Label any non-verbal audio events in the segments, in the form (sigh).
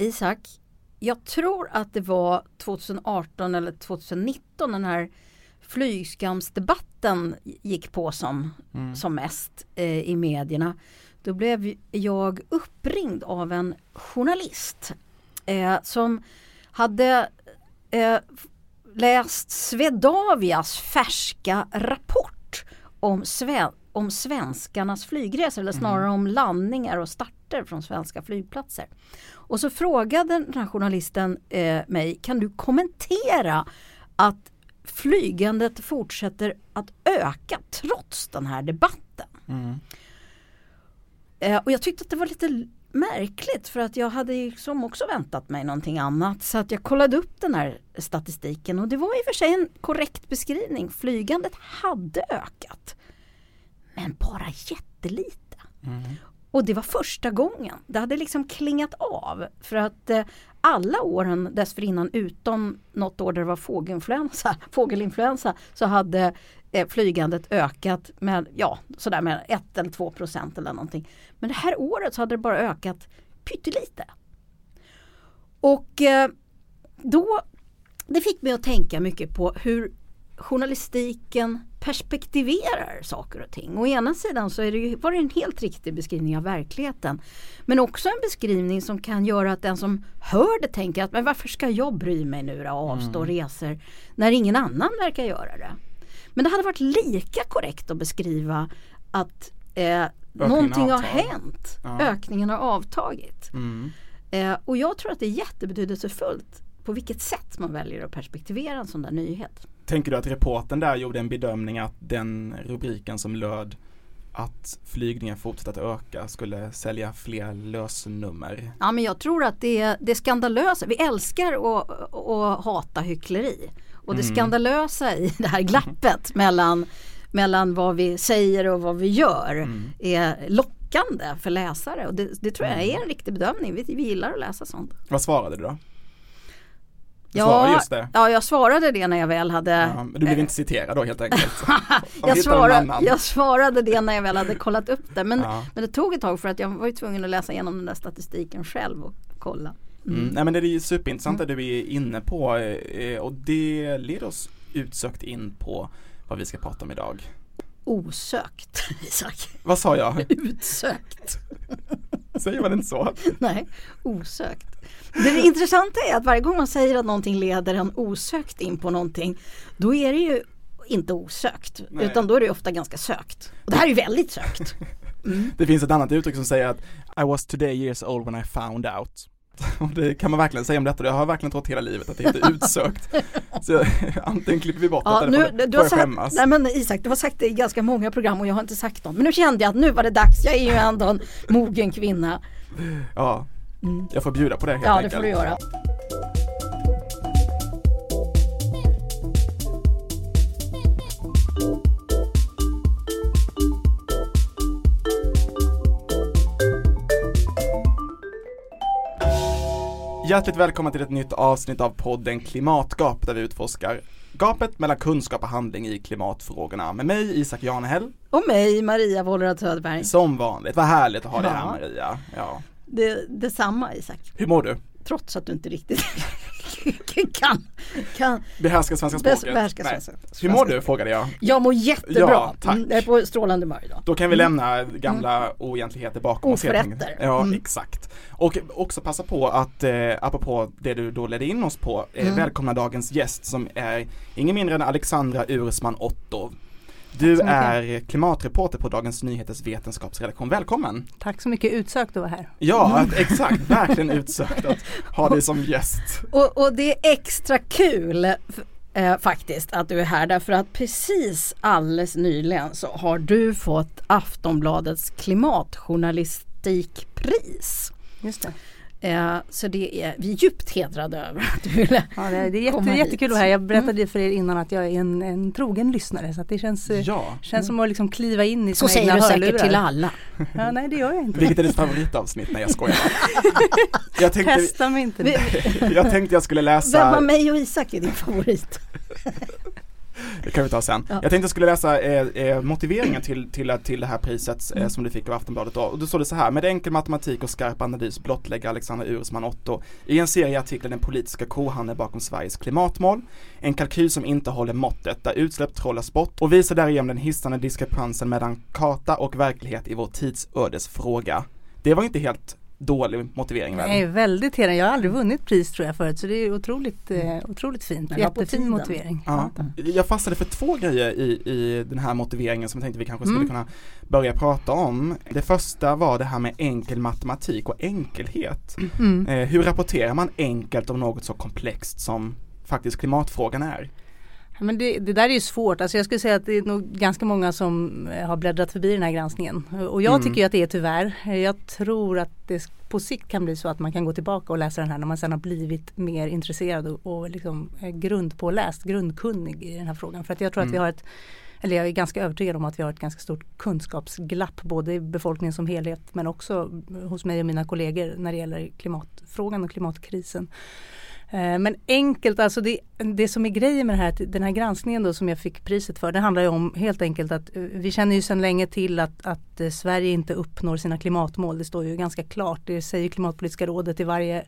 Isak, jag tror att det var 2018 eller 2019 den här flygskamsdebatten gick på som, Mm. som mest eh, i medierna. Då blev jag uppringd av en journalist eh, som hade eh, läst Swedavias färska rapport om, sve- om svenskarnas flygresor eller snarare om landningar och starter från svenska flygplatser. Och så frågade den här journalisten eh, mig, kan du kommentera att flygandet fortsätter att öka trots den här debatten? Mm. Eh, och jag tyckte att det var lite märkligt för att jag hade liksom också väntat mig någonting annat. Så att jag kollade upp den här statistiken och det var i och för sig en korrekt beskrivning. Flygandet hade ökat. Men bara jättelite. Mm. Och det var första gången. Det hade liksom klingat av. För att eh, alla åren dessförinnan utom något år där det var fågelinfluensa, (laughs) fågelinfluensa så hade eh, flygandet ökat med, ja, sådär med 1 eller 2 procent eller någonting. Men det här året så hade det bara ökat pyttelite. Och eh, då, det fick mig att tänka mycket på hur journalistiken perspektiverar saker och ting. Å ena sidan så är det ju, var det en helt riktig beskrivning av verkligheten. Men också en beskrivning som kan göra att den som hör det tänker att men varför ska jag bry mig nu då och avstå resor när ingen annan verkar göra det. Men det hade varit lika korrekt att beskriva att eh, någonting har hänt. Ja. Ökningen har avtagit. Mm. Eh, och jag tror att det är jättebetydelsefullt på vilket sätt man väljer att perspektivera en sån där nyhet. Tänker du att reporten där gjorde en bedömning att den rubriken som löd att flygningen fortsätter att öka skulle sälja fler lösnummer? Ja men jag tror att det är det skandalösa, vi älskar att, att hata hyckleri. Och det Mm. skandalösa i det här glappet mellan, mellan vad vi säger och vad vi gör Mm. är lockande för läsare. Och det, det tror jag Mm. är en riktig bedömning, vi, vi gillar att läsa sånt. Vad svarade du då? Du svarade just det. ja, jag svarade det när jag väl hade Ja, men du blev inte citerad då helt enkelt. (laughs) Jag, svarade, jag svarade det när jag väl hade kollat upp det. Men, Ja. men det tog ett tag för att jag var tvungen att läsa igenom den där statistiken själv och kolla. Mm. Nej men det är ju superintressant det du är inne på eh, och det leder oss utsökt in på vad vi ska prata om idag. Osökt, (laughs) Isak. Vad sa jag? (laughs) Utsökt. (laughs) Säger man inte så? (laughs) Nej, osökt. Det intressanta är att varje gång man säger att någonting leder en osökt in på någonting då är det ju inte osökt Nej. utan då är det ofta ganska sökt. Och det här är ju väldigt sökt. (laughs) Det finns ett annat uttryck som säger att I was today years old when I found out. (laughs) Och det kan man verkligen säga om detta, det har jag verkligen trott hela livet att det heter utsökt. (laughs) Så (laughs) antingen klipper vi bort Ja, detta nu, får, du har sagt, skämmas. nej men Isak, du har sagt det i ganska många program och jag har inte sagt något. Men nu kände jag att nu var det dags. Jag är ju ändå en mogen kvinna. Ja, jag får bjuda på det helt Ja, det enkelt. får du göra. Hjärtligt välkomna till ett nytt avsnitt av podden Klimatgap där vi utforskar gapet mellan kunskap och handling i klimatfrågorna med mig Isak Janehäll Och mig, Maria Wollratz Söderberg. som vanligt. Vad härligt att ha dig här. Maria. Ja. Det, detsamma Isak. Hur mår du? Trots att du inte riktigt (laughs) kan, kan Behärskar svenska språket? behärska svenska. Hur mår du frågade jag. Jag mår jättebra. Ja, tack. Mm, Jag är på strålande humör idag. Då kan vi lämna gamla oegentligheter bakom oss Oförrätter. Ja, Mm. exakt. Och också passa på att, eh, apropå det du då ledde in oss på, eh, Mm. välkomna dagens gäst som är ingen mindre än Alexandra Ursman Otto. Du är klimatreporter på Dagens Nyheters vetenskapsredaktion. Välkommen! Tack så mycket, utsökt att vara här. Ja, att, exakt, verkligen utsökt att ha dig (laughs) som gäst. Och, och det är extra kul eh, faktiskt att du är här därför att precis alldeles nyligen så har du fått Aftonbladets klimatjournalistikpris. Just det. Eh, så det är vi är djupt hedrade över att du ville. Ja, det, är- det är Komma jätte, hit. jättekul att vara här. Jag berättade för er innan att jag är en, en trogen lyssnare så att det känns, eh, Ja, känns som att liksom kliva in i Så sina säger egna du säkert hörlurar. till alla. Ja, nej det gör jag inte. vilket är ditt favoritavsnitt? Nej jag skojar. (laughs) Jag tänkte, Testa mig inte. (laughs) Jag tänkte jag skulle Vem läsa av mig och Isak är din favorit? (laughs) (laughs) Det kan vi ta sen. Ja. Jag tänkte jag skulle läsa eh, eh, motiveringen till, till, till det här priset eh, Mm. som du fick av Aftonbladet då. Och då står det så här, med enkel matematik och skarp analys blottlägger Alexander Ursman Otto i en serie artiklar den politiska kohandeln bakom Sveriges klimatmål. En kalkyl som inte håller måttet, där utsläpp trollas bort och visar därigenom den hisnande diskrepansen mellan karta och verklighet i vår tids ödesfråga. Det var inte helt dålig motivering? Nej, väldigt hedrande. Jag har aldrig vunnit pris tror jag förut så det är otroligt, eh, otroligt fint. Jättefin motivering. Ja. Jag fastnade för två grejer i, i den här motiveringen som jag tänkte vi kanske skulle Mm. kunna börja prata om. Det första var det här med enkel matematik och enkelhet. Mm. Eh, hur rapporterar man enkelt om något så komplext som faktiskt klimatfrågan är? Men det, det där är ju svårt. Alltså jag skulle säga att det är nog ganska många som eh, har bläddrat förbi den här granskningen. Och jag Mm. tycker ju att det är tyvärr. Jag tror att det på sikt kan bli så att man kan gå tillbaka och läsa den här när man sen har blivit mer intresserad och, och liksom eh, grundpåläst, grundkunnig i den här frågan. För att jag tror att vi Mm. har ett eller jag är ganska övertygad om att vi har ett ganska stort kunskapsglapp både i befolkningen som helhet men också hos mig och mina kollegor när det gäller klimatfrågan och klimatkrisen. Eh, men enkelt, alltså det, det som är grejen med det här, den här granskningen då som jag fick priset för, det handlar ju om helt enkelt att eh, vi känner ju sedan länge till att, att eh, Sverige inte uppnår sina klimatmål. Det står ju ganska klart, det säger Klimatpolitiska rådet i varje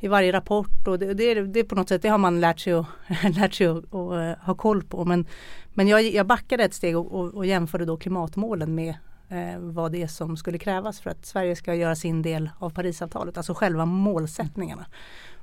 i varje rapport och det, det, det är på något sätt, det har man lärt sig att, (laughs) lärt sig att, att ha koll på. Men, men jag, jag backade ett steg och, och, och jämförde då klimatmålen med eh, vad det är som skulle krävas för att Sverige ska göra sin del av Parisavtalet, alltså själva målsättningarna.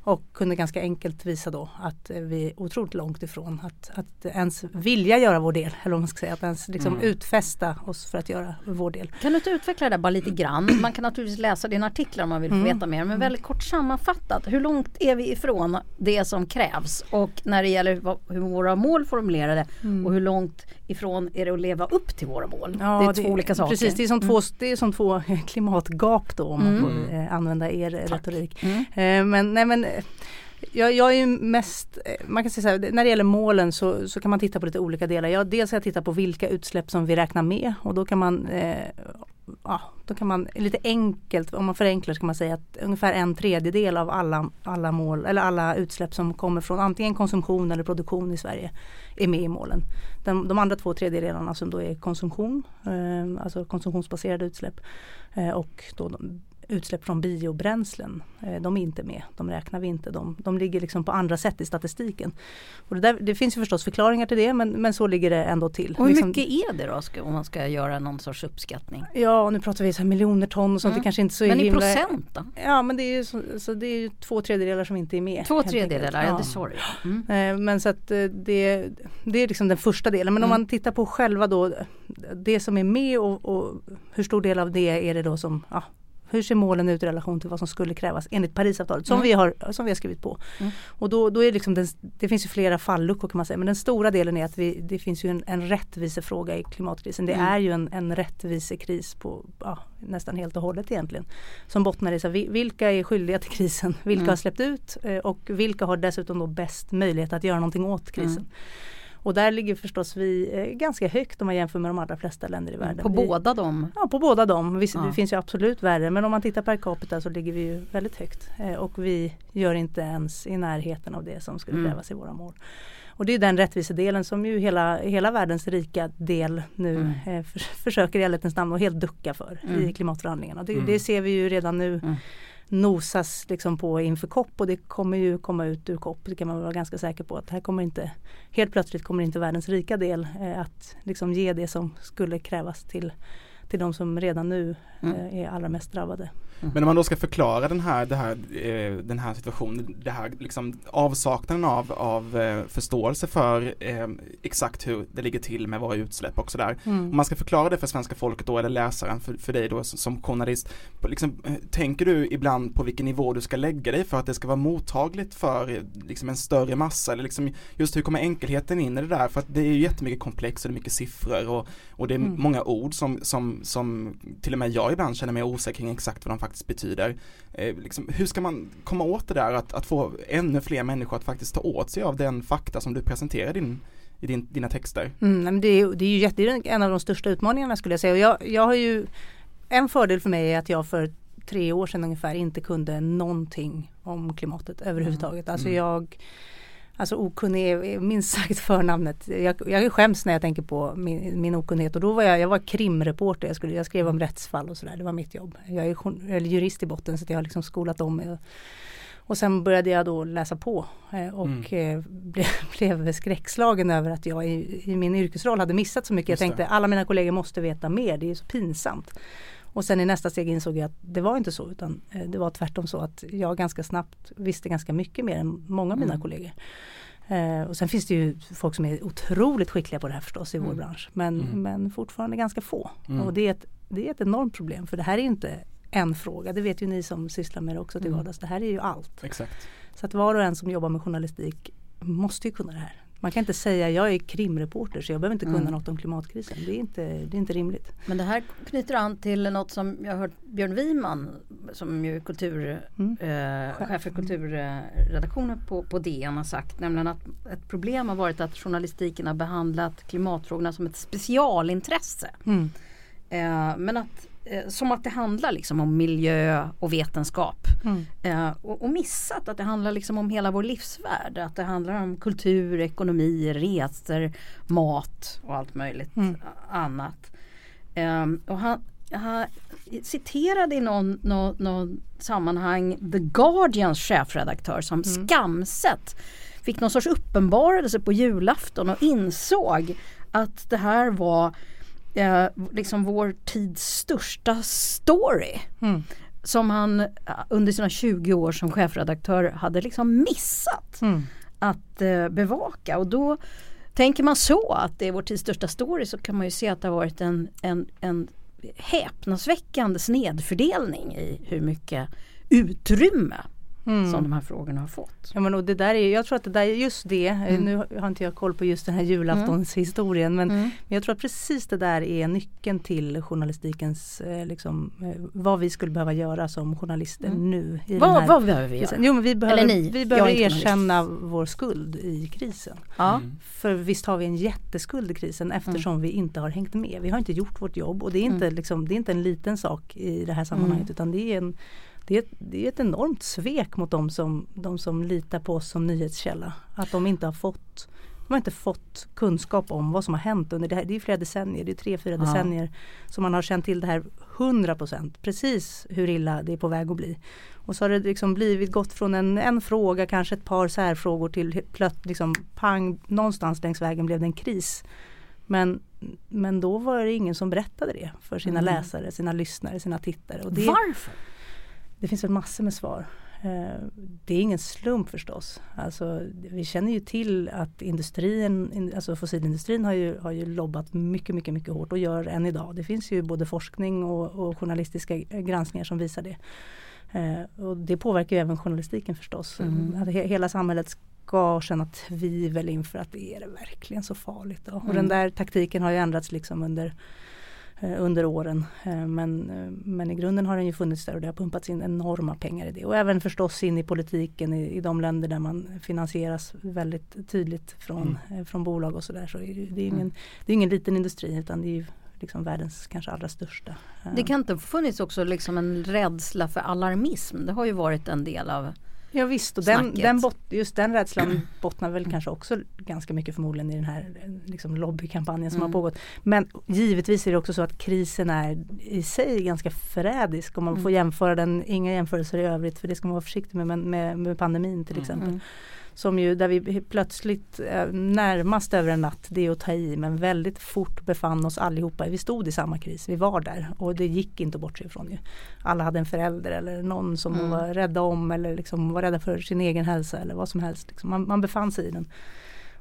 Och kunde ganska enkelt visa då att vi är otroligt långt ifrån att, att ens vilja göra vår del. Eller om man ska säga att ens liksom Mm. utfästa oss för att göra vår del. Kan du inte utveckla det bara lite grann? (clears throat) Man kan naturligtvis läsa dina artiklar om man vill Mm. veta mer. Men väldigt kort sammanfattat, hur långt är vi ifrån det som krävs? Och när det gäller vad- hur våra mål formulerade och hur långt ifrån är det att leva upp till våra mål? det är två olika saker. Precis, det är som två, det är som två (laughs) klimatgap då om Mm. man får eh, använda er retorik. Mm. Eh, men nej men jag, jag är ju mest, eh, man kan säga så här, när det gäller målen så, så kan man titta på lite olika delar. Jag, dels har jag titta på vilka utsläpp som vi räknar med och då kan man eh, Ja, då kan man lite enkelt, om man förenklar så kan man säga att ungefär en tredjedel av alla, alla mål eller alla utsläpp som kommer från antingen konsumtion eller produktion i Sverige är med i målen. De, de andra två tredjedelarna som då är konsumtion, eh, alltså konsumtionsbaserade utsläpp eh, och då de, utsläpp från biobränslen, eh, de är inte med. De räknar vi inte. De, de ligger liksom på andra sätt i statistiken. Och det, där, det finns ju förstås förklaringar till det men, men så ligger det ändå till. Och hur Liksom- mycket är det då ska, om man ska göra någon sorts uppskattning? Ja, nu pratar vi så här miljoner ton och sånt. Mm. Det kanske inte så Men i himla... procent då? Ja men det är ju, så, så det är två tredjedelar som inte är med. Två tredjedelar, ja. det du ja. mm. Eh, Men så att eh, det, det är liksom den första delen. Men om Mm. man tittar på själva då det som är med och, och hur stor del av det är det då som ja, hur ser målen ut i relation till vad som skulle krävas enligt Parisavtalet som, Mm. vi, har, som vi har skrivit på. Mm. Och då, då är det liksom den, det finns ju flera falluckor kan man säga men den stora delen är att vi, det finns ju en, en rättvisefråga i klimatkrisen. Det Mm. är ju en, en rättvisekris på ja, nästan helt och hållet egentligen. Som bottnar i så här, vilka är skyldiga till krisen, vilka Mm. har släppt ut eh, och vilka har dessutom då bäst möjlighet att göra någonting åt krisen. Mm. Och där ligger förstås vi eh, ganska högt om man jämför med de allra flesta länder i världen. På vi, båda dem? Ja, på båda dem. Visst, Ja. Det finns ju absolut värre men om man tittar per capita så ligger vi ju väldigt högt. Eh, och vi gör inte ens i närheten av det som skulle Mm. krävas i våra mål. Och det är den rättvisedelen som ju hela, hela världens rika del nu Mm. eh, för, försöker i ärlighetens namn och helt ducka för Mm. i klimatförhandlingarna. Det, Mm. det ser vi ju redan nu Mm. Nosas liksom på inför COP och det kommer ju komma ut ur COP. Det kan man vara ganska säker på att här kommer inte helt plötsligt kommer inte världens rika del eh, att liksom ge det som skulle krävas till, till de som redan nu Mm. eh, är allra mest drabbade. Men om man då ska förklara den här, det här, eh, den här situationen, det här liksom avsaknaden av, av eh, förståelse för eh, exakt hur det ligger till med våra utsläpp och sådär. Om man ska förklara det för svenska folket då eller läsaren för, för dig då som, som journalist. Liksom, eh, tänker du ibland på vilken nivå du ska lägga dig för att det ska vara mottagligt för eh, liksom en större massa eller liksom just hur kommer enkelheten in i det där för att det är ju jättemycket komplext och det är mycket siffror och, och det är Mm. många ord som, som, som till och med jag ibland känner mig osäker kring exakt vad de faktiskt betyder. Eh, liksom, hur ska man komma åt det där att, att få ännu fler människor att faktiskt ta åt sig av den fakta som du presenterar i, din, i din, dina texter? Mm, det, är, det är ju jätte, en av de största utmaningarna skulle jag säga. Och jag, jag har ju, en fördel för mig är att jag för tre år sedan ungefär inte kunde någonting om klimatet överhuvudtaget. Alltså Mm. jag Alltså okunnig är minst sagt (laughs) förnamnet. Jag, jag skäms när jag tänker på min, min okunnighet och då var jag, jag var krimreporter. Jag, skulle, jag skrev om rättsfall och sådär. Det var mitt jobb. Jag är jurist i botten så jag har liksom skolat om mig. Och sen började jag då läsa på eh, och mm. Eh, (laughs) blev, blev skräckslagen över att jag i, i, min yrkesroll hade missat så mycket. Just jag tänkte det. alla mina kollegor måste veta mer, det är så pinsamt. Och sen i nästa steg insåg jag att det var inte så utan eh, det var tvärtom så att jag ganska snabbt visste ganska mycket mer än många av mina mm. kollegor. Eh, och sen finns det ju folk som är otroligt skickliga på det här förstås i mm. vår bransch. Men, mm. men fortfarande ganska få. Mm. Och det är, ett, det är ett enormt problem för det här är inte en fråga. Det vet ju ni som sysslar med det också till mm. vardags. Det här är ju allt. Exakt. Så att var och en som jobbar med journalistik måste ju kunna det här. Man kan inte säga jag är krimreporter så jag behöver inte kunna mm. något om klimatkrisen. Det är, inte, det är inte rimligt. Men det här knyter an till något som jag har hört Björn Wiman som ju är kultur, mm. eh, chef för kulturredaktionen på, på DN har sagt. Nämligen att ett problem har varit att journalistiken har behandlat klimatfrågorna som ett specialintresse. Mm. Eh, men att eh, som att det handlar liksom om miljö och vetenskap. Mm. Eh, och, och, missat att det handlar liksom om hela vår livsvärld. Att det handlar om kultur, ekonomi, resor, mat och allt möjligt mm. annat. Eh, och han, han citerade i någon, någon, någon, sammanhang The Guardians chefredaktör som mm. skamset fick någon sorts uppenbarelse på julafton och insåg att det här var eh, liksom vår tids största story. Mm. Som han under sina 20 år som chefredaktör hade liksom missat mm. att eh, bevaka. Och då tänker man så att det är vår tids största story så kan man ju se att det har varit en, en, en häpnadsväckande snedfördelning i hur mycket utrymme mm. som de här frågorna har fått. Ja, men och det där är, jag tror att det där är just det, eh, mm. nu har inte jag koll på just den här julaftonshistorien men, mm. men jag tror att precis det där är nyckeln till journalistikens, eh, liksom, eh, vad vi skulle behöva göra som journalister mm. nu. I vad, här, vad behöver vi göra? Jo, men vi behöver, ni, vi behöver erkänna vår skuld i krisen. Ja. Mm. För visst har vi en jätteskuld i krisen eftersom mm. vi inte har hängt med. Vi har inte gjort vårt jobb och det är inte, liksom, det är inte en liten sak i det här sammanhanget utan det är en det är, det är ett enormt svek mot de som, de som litar på oss som nyhetskälla. Att de inte har fått de har inte fått kunskap om vad som har hänt under det här. Det är flera decennier, det är tre, fyra ja. decennier som man har känt till det här 100 procent. Precis hur illa det är på väg att bli. Och så har det liksom blivit gått från en, en fråga, kanske ett par särfrågor till plötsligt liksom pang, någonstans längs vägen blev det en kris. Men, men då var det ingen som berättade det för sina mm. läsare, sina lyssnare, sina tittare. Det, Varför? Det finns väl massor med svar. Eh, det är ingen slump förstås. Alltså, vi känner ju till att industrin, alltså fossilindustrin har ju, har ju lobbat mycket, mycket, mycket hårt och gör än idag. Det finns ju både forskning och, och journalistiska granskningar som visar det. Eh, och det påverkar ju även journalistiken förstås. Mm. Att hela samhället ska känna tvivel inför att det är det verkligen så farligt. Då. Och mm. den där taktiken har ju ändrats liksom under under åren. Eh, men, eh, men i grunden har den ju funnits där och det har pumpats in enorma pengar i det. Och även förstås in i politiken i, i de länder där man finansieras väldigt tydligt från, mm. från bolag och sådär. Så det är, ingen, mm. det är ingen liten industri utan det är ju liksom världens kanske allra största. Det kan inte funnits också liksom en rädsla för alarmism. Det har ju varit en del av Ja visst och den, den bot, just den rädslan (clears throat) bottnar väl kanske också ganska mycket förmodligen i den här liksom, lobbykampanjen som mm. har pågått. Men givetvis är det också så att krisen är i sig ganska förrädisk om man mm. får jämföra den, inga jämförelser i övrigt för det ska man vara försiktig med, men med, med pandemin till mm. exempel. Mm. Som ju där vi plötsligt eh, närmast över en natt, det är att ta i, men väldigt fort befann oss allihopa. Vi stod i samma kris, vi var där och det gick inte att bortse ifrån. Ju. Alla hade en förälder eller någon som mm. var rädda om eller liksom var rädda för sin egen hälsa eller vad som helst. Liksom. Man, man befann sig i den.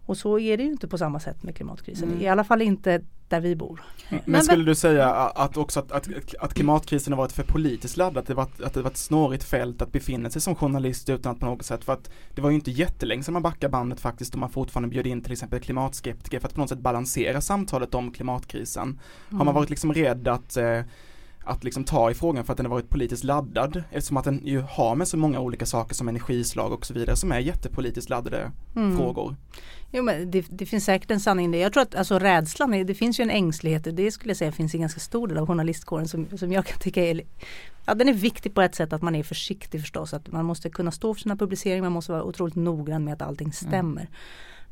Och så är det ju inte på samma sätt med klimatkrisen. Mm. I alla fall inte där vi bor. Men, men skulle du säga att också att, att, att klimatkrisen har varit för politiskt laddad? Att det, var, att det var ett snårigt fält att befinna sig som journalist utan att på något sätt, för att det var ju inte jättelänge sedan man backar bandet faktiskt och man fortfarande bjöd in till exempel klimatskeptiker för att på något sätt balansera samtalet om klimatkrisen. Mm. Har man mm. varit liksom rädd att eh, att liksom ta i frågan för att den har varit politiskt laddad eftersom att den ju har med så många olika saker som energislag och så vidare som är jättepolitiskt laddade mm. frågor. Jo men det, det, finns säkert en sanning i det. Jag tror att alltså rädslan, det finns ju en ängslighet, det skulle jag säga finns i ganska stor del av journalistkåren som, som jag kan tycka är ja, den är viktig på ett sätt att man är försiktig förstås. Att man måste kunna stå för sina publiceringar, man måste vara otroligt noggrann med att allting stämmer.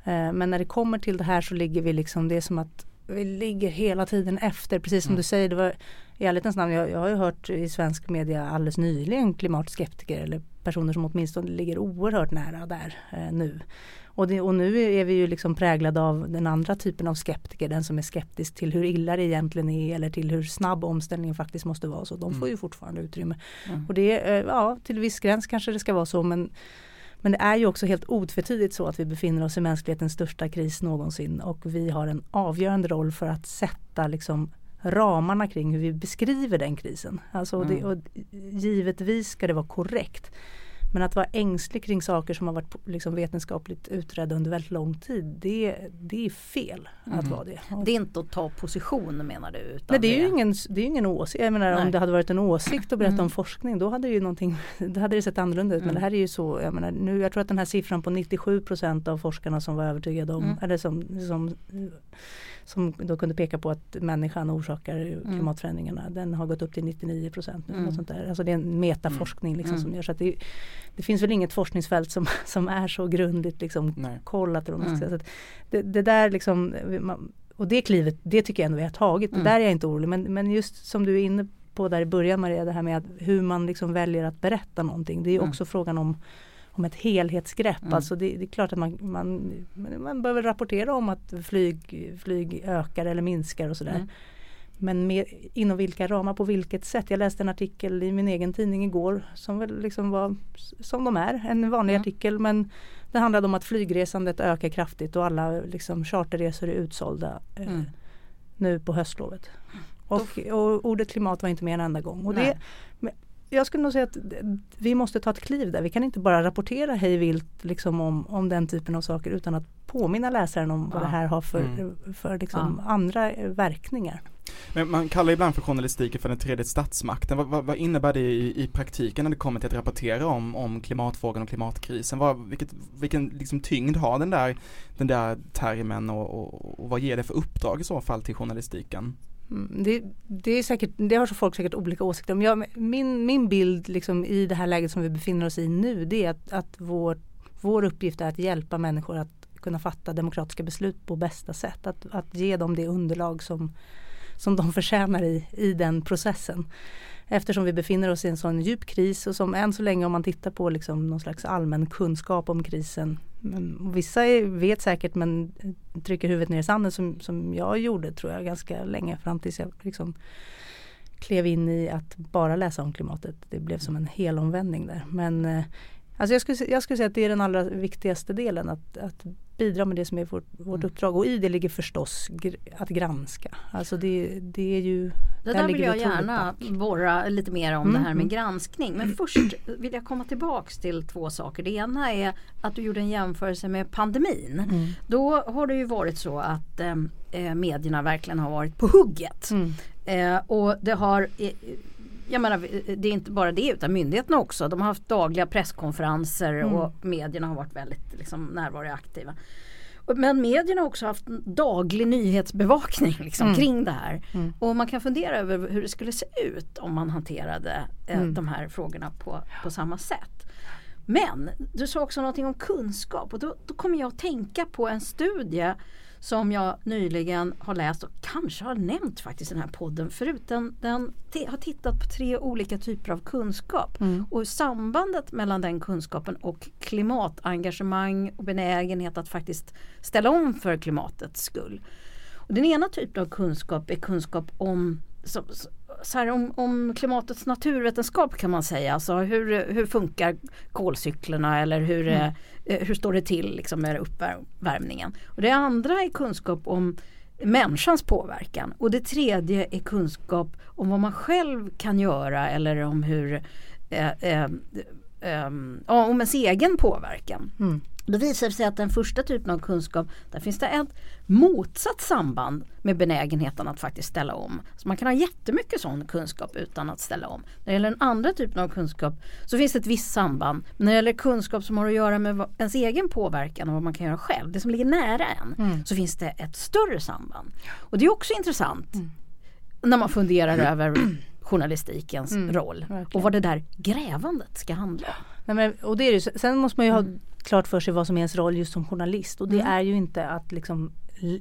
Mm. Men när det kommer till det här så ligger vi liksom, det är som att vi ligger hela tiden efter, precis som mm. du säger. Det var, I ärlighetens namn, jag, jag har ju hört i svensk media alldeles nyligen klimatskeptiker eller personer som åtminstone ligger oerhört nära där eh, nu. Och, det, och, nu är vi ju liksom präglade av den andra typen av skeptiker, den som är skeptisk till hur illa det egentligen är eller till hur snabb omställningen faktiskt måste vara. Så de får mm. ju fortfarande utrymme. Mm. Och det, eh, ja till viss gräns kanske det ska vara så men men det är ju också helt otvetydigt så att vi befinner oss i mänsklighetens största kris någonsin och vi har en avgörande roll för att sätta liksom ramarna kring hur vi beskriver den krisen. Alltså mm. det, och givetvis ska det vara korrekt. Men att vara ängslig kring saker som har varit liksom vetenskapligt utredda under väldigt lång tid, det, det är fel mm. att vara det. Det är inte att ta position menar du? Utan Nej, det är ju ingen, det är ingen åsikt. Jag menar Nej. om det hade varit en åsikt att berätta mm. om forskning då hade, ju någonting, (laughs) då hade det sett annorlunda ut. Mm. Men det här är ju så, jag menar nu, jag tror att den här siffran på 97% av forskarna som var övertygade om, mm. eller som, som som då kunde peka på att människan orsakar mm. klimatförändringarna. Den har gått upp till 99 procent. Mm. Sånt där. Alltså det är en metaforskning liksom mm. som görs. det, det, finns väl inget forskningsfält som, (laughs) som är så grundligt liksom kollat. Mm. Så det, det, där liksom, och det klivet, det tycker jag ändå vi har tagit. Mm. Där är jag inte orolig. Men, men just som du är inne på där i början Maria, det här med att hur man liksom väljer att berätta någonting. Det är mm. också frågan om om ett helhetsgrepp. Mm. Alltså det, det, är klart att man, man, man behöver rapportera om att flyg, flyg ökar eller minskar och sådär. Mm. Men med, inom vilka ramar, på vilket sätt. Jag läste en artikel i min egen tidning igår som väl liksom var som de är, en vanlig mm. artikel men det handlade om att flygresandet ökar kraftigt och alla liksom, charterresor är utsålda eh, mm. nu på höstlovet. Och, och, ordet klimat var inte med en enda gång. Och det, jag skulle nog säga att vi måste ta ett kliv där. Vi kan inte bara rapportera hej vilt liksom om, om den typen av saker utan att påminna läsaren om vad det här har för, mm. för liksom ja. andra verkningar. Men man kallar ibland för journalistiken för den tredje statsmakten. Vad, vad, vad innebär det i, i, praktiken när det kommer till att rapportera om, om klimatfrågan och klimatkrisen? Vad, vilket, vilken liksom tyngd har den där, den där termen och, och, och vad ger det för uppdrag i så fall till journalistiken? Mm, det, det, är säkert, det har så folk säkert olika åsikter om. Jag, min, min bild liksom i det här läget som vi befinner oss i nu det är att, att vår, vår uppgift är att hjälpa människor att kunna fatta demokratiska beslut på bästa sätt. Att, att ge dem det underlag som, som de förtjänar i, i den processen. Eftersom vi befinner oss i en sån djup kris och som än så länge om man tittar på liksom någon slags allmän kunskap om krisen. Vissa vet säkert men trycker huvudet ner i sanden som, som jag gjorde tror jag ganska länge fram tills jag liksom klev in i att bara läsa om klimatet. Det blev som en helomvändning där. Men eh, alltså jag, skulle, jag skulle säga att det är den allra viktigaste delen att, att bidra med det som är vårt, vårt mm. uppdrag och i det ligger förstås gr att granska. Alltså det, det är ju Det där, där vill jag gärna borra lite mer om mm. det här med mm. granskning. Men först vill jag komma tillbaks till två saker. Det ena är att du gjorde en jämförelse med pandemin. Mm. Då har det ju varit så att eh, eh medierna verkligen har varit på hugget. Mm. Eh, och det har eh, jag menar, det är inte bara det utan myndigheterna också. De har haft dagliga presskonferenser mm. och medierna har varit väldigt liksom, närvaroaktiva. Men medierna har också haft en daglig nyhetsbevakning liksom, mm. kring det här. Mm. Och man kan fundera över hur det skulle se ut om man hanterade eh, mm. de här frågorna på, på samma sätt. Men du sa också någonting om kunskap och då, då kommer jag att tänka på en studie som jag nyligen har läst och kanske har nämnt faktiskt i den här podden förut. Den, den har tittat på tre olika typer av kunskap mm. och sambandet mellan den kunskapen och klimatengagemang och benägenhet att faktiskt ställa om för klimatets skull. Och den ena typen av kunskap är kunskap om så, så här, om, om, klimatets naturvetenskap kan man säga. Alltså hur, hur funkar kolcyklerna eller hur, mm. eh, hur står det till liksom, med uppvärmningen. Och det andra är kunskap om människans påverkan och det tredje är kunskap om vad man själv kan göra eller om hur eh, eh, eh om ens egen påverkan. Mm. Då visar det sig att den första typen av kunskap, där finns det ett motsatt samband med benägenheten att faktiskt ställa om. Så man kan ha jättemycket sån kunskap utan att ställa om. När det gäller den andra typen av kunskap så finns det ett visst samband. Men när det gäller kunskap som har att göra med ens egen påverkan och vad man kan göra själv, det som ligger nära en, mm. så finns det ett större samband. Och det är också intressant mm. när man funderar över journalistikens mm, roll verkligen. och vad det där grävandet ska handla om. Nej, men, och det är det, sen måste man ju ha mm. Klart för sig vad som är ens roll just som journalist och det mm. är ju inte att liksom,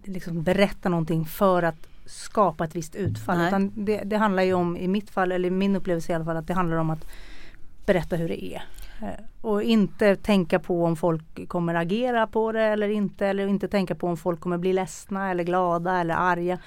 liksom berätta någonting för att skapa ett visst utfall. Utan det, det, handlar ju om, i mitt fall, eller min upplevelse i alla fall, att det handlar om att berätta hur det är. Eh, och inte tänka på om folk kommer agera på det eller inte. Eller inte tänka på om folk kommer bli ledsna eller glada eller arga.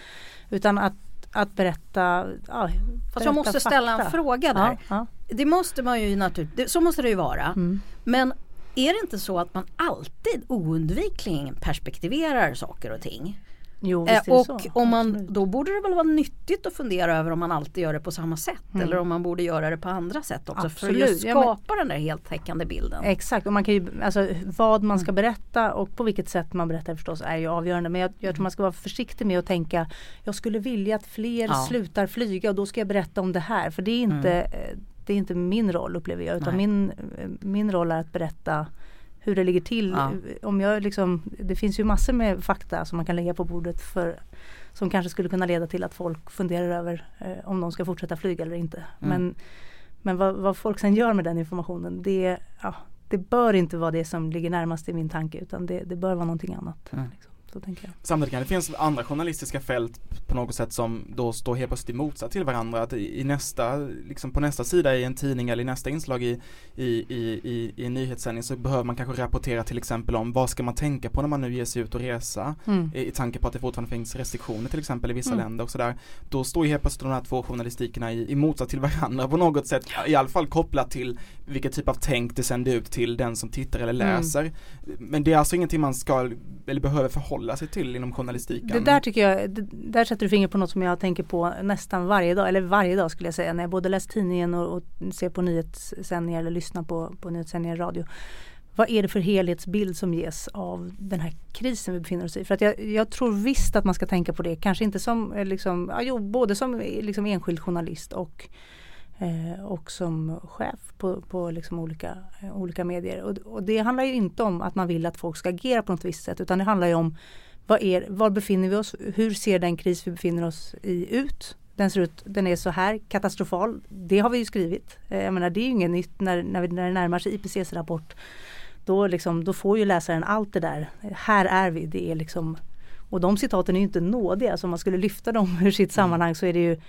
Utan att, att berätta. Ja, Fast jag måste fakta. ställa en fråga där. Ja, ja. Det måste man ju naturligtvis, så måste det ju vara. Mm. Men är det inte så att man alltid oundvikligen perspektiverar saker och ting? Jo, eh, och så. om man, då borde det väl vara nyttigt att fundera över om man alltid gör det på samma sätt mm. eller om man borde göra det på andra sätt också Absolut. för att skapa ja, men, den där heltäckande bilden. Exakt, och man kan ju, alltså, vad man ska mm. berätta och på vilket sätt man berättar förstås är ju avgörande men jag, jag tror man ska vara försiktig med att tänka jag skulle vilja att fler ja. slutar flyga och då ska jag berätta om det här för det är inte, mm. Det är inte min roll upplever jag utan min, min roll är att berätta hur det ligger till. Ja. Om jag liksom, det finns ju massor med fakta som man kan lägga på bordet för som kanske skulle kunna leda till att folk funderar över eh, om de ska fortsätta flyga eller inte. Mm. Men, men vad, vad, folk sen gör med den informationen det, ja, det bör inte vara det som ligger närmast i min tanke utan det, det bör vara någonting annat. Mm. Liksom. Så tänker jag. Samtidigt kan det finnas andra journalistiska fält på något sätt som då står helt plötsligt i motsats till varandra. Att i, nästa, liksom på nästa sida i en tidning eller i nästa inslag i, i, i, i, i en nyhetssändning så behöver man kanske rapportera till exempel om vad ska man tänka på när man nu ger sig ut och resa. Mm. I, I tanke på att det fortfarande finns restriktioner till exempel i vissa mm. länder och sådär. Då står ju helt plötsligt de här två journalistikerna i, i motsats till varandra på något sätt. I alla fall kopplat till vilken typ av tänk det sänder ut till den som tittar eller mm. läser. Mm. Men det är alltså ingenting man ska eller behöver förhålla sig till inom journalistiken. Det där tycker jag, det, där sätter du fingret på något som jag tänker på nästan varje dag, eller varje dag skulle jag säga, när jag både läser tidningen och, och ser på nyhetssändningar eller lyssnar på, på nyhetssändningar i radio. Vad är det för helhetsbild som ges av den här krisen vi befinner oss i? För att jag, jag tror visst att man ska tänka på det, kanske inte som, eh, liksom, ja, jo, både som eh, liksom enskild journalist och Eh, och som chef på, på liksom olika, eh, olika medier. Och, och, det handlar ju inte om att man vill att folk ska agera på något visst sätt utan det handlar ju om vad är, var befinner vi oss? Hur ser den kris vi befinner oss i ut? Den ser ut, den är så här katastrofal. Det har vi ju skrivit. Eh, jag menar det är ju inget nytt när, när, vi, när det närmar sig IPCs rapport. Då, liksom, då får ju läsaren allt det där. Här är vi. Det är liksom, och de citaten är ju inte nådiga. Så om man skulle lyfta dem ur sitt sammanhang så är det ju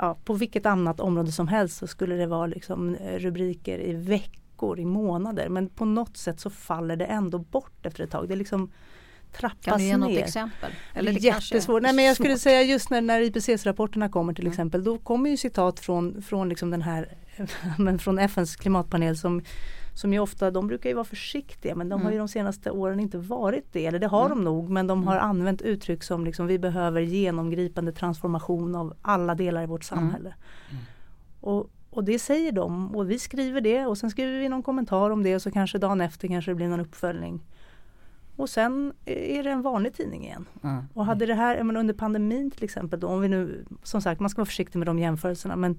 ja, på vilket annat område som helst så skulle det vara liksom eh, rubriker i veckor, i månader. Men på något sätt så faller det ändå bort efter ett tag. Det liksom trappas ner. Kan du ge något exempel? Eller det Jättesvårt. Nej, men jag skulle säga just när, när IPCC-rapporterna kommer till mm. exempel. Då kommer ju citat från, från liksom den här (laughs) men från FNs klimatpanel som som ju ofta, de brukar ju vara försiktiga men de mm. har ju mm. de senaste åren inte varit det. Eller det har mm. de nog men de har mm. använt uttryck som liksom vi behöver genomgripande transformation av alla delar i vårt mm. samhälle. Och, och det säger de och vi skriver det och sen skriver vi någon kommentar om det och så kanske dagen efter kanske det blir någon uppföljning. Och sen är det en vanlig tidning igen. Mm. Och hade det här, men under pandemin till exempel då, om vi nu, som sagt man ska vara försiktig med de jämförelserna men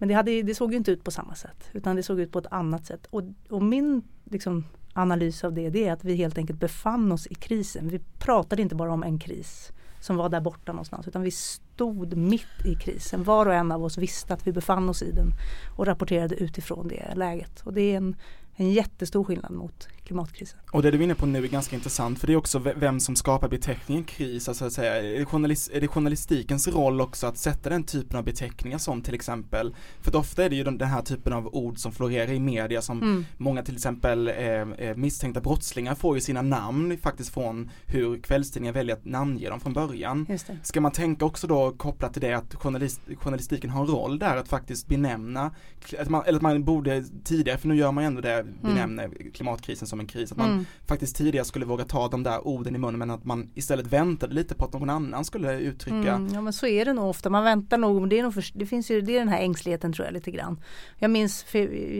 men det, hade, det såg inte ut på samma sätt utan det såg ut på ett annat sätt. Och, och min liksom, analys av det, det är att vi helt enkelt befann oss i krisen. Vi pratade inte bara om en kris som var där borta någonstans utan vi stod mitt i krisen. Var och en av oss visste att vi befann oss i den och rapporterade utifrån det läget. Och det är en, en jättestor skillnad mot klimatkrisen. Och det du är inne på nu är ganska intressant för det är också vem som skapar beteckningen kris, alltså att säga, är det, journalist, är det journalistikens roll också att sätta den typen av beteckningar som till exempel, för ofta är det ju den, här typen av ord som florerar i media som mm. många till exempel eh, eh, misstänkta brottslingar får ju sina namn faktiskt från hur kvällstidningar väljer att namnge dem från början. Ska man tänka också då kopplat till det att journalist, journalistiken har en roll där att faktiskt benämna, att man, eller att man borde tidigare, för nu gör man ju ändå det. Benämner mm. klimatkrisen som en kris. Att man mm. faktiskt tidigare skulle våga ta de där orden i munnen men att man istället väntade lite på att någon annan skulle uttrycka. Mm, ja men så är det nog ofta. Man väntar nog. Det, är nog för, det finns ju det är den här ängsligheten tror jag lite grann. Jag minns,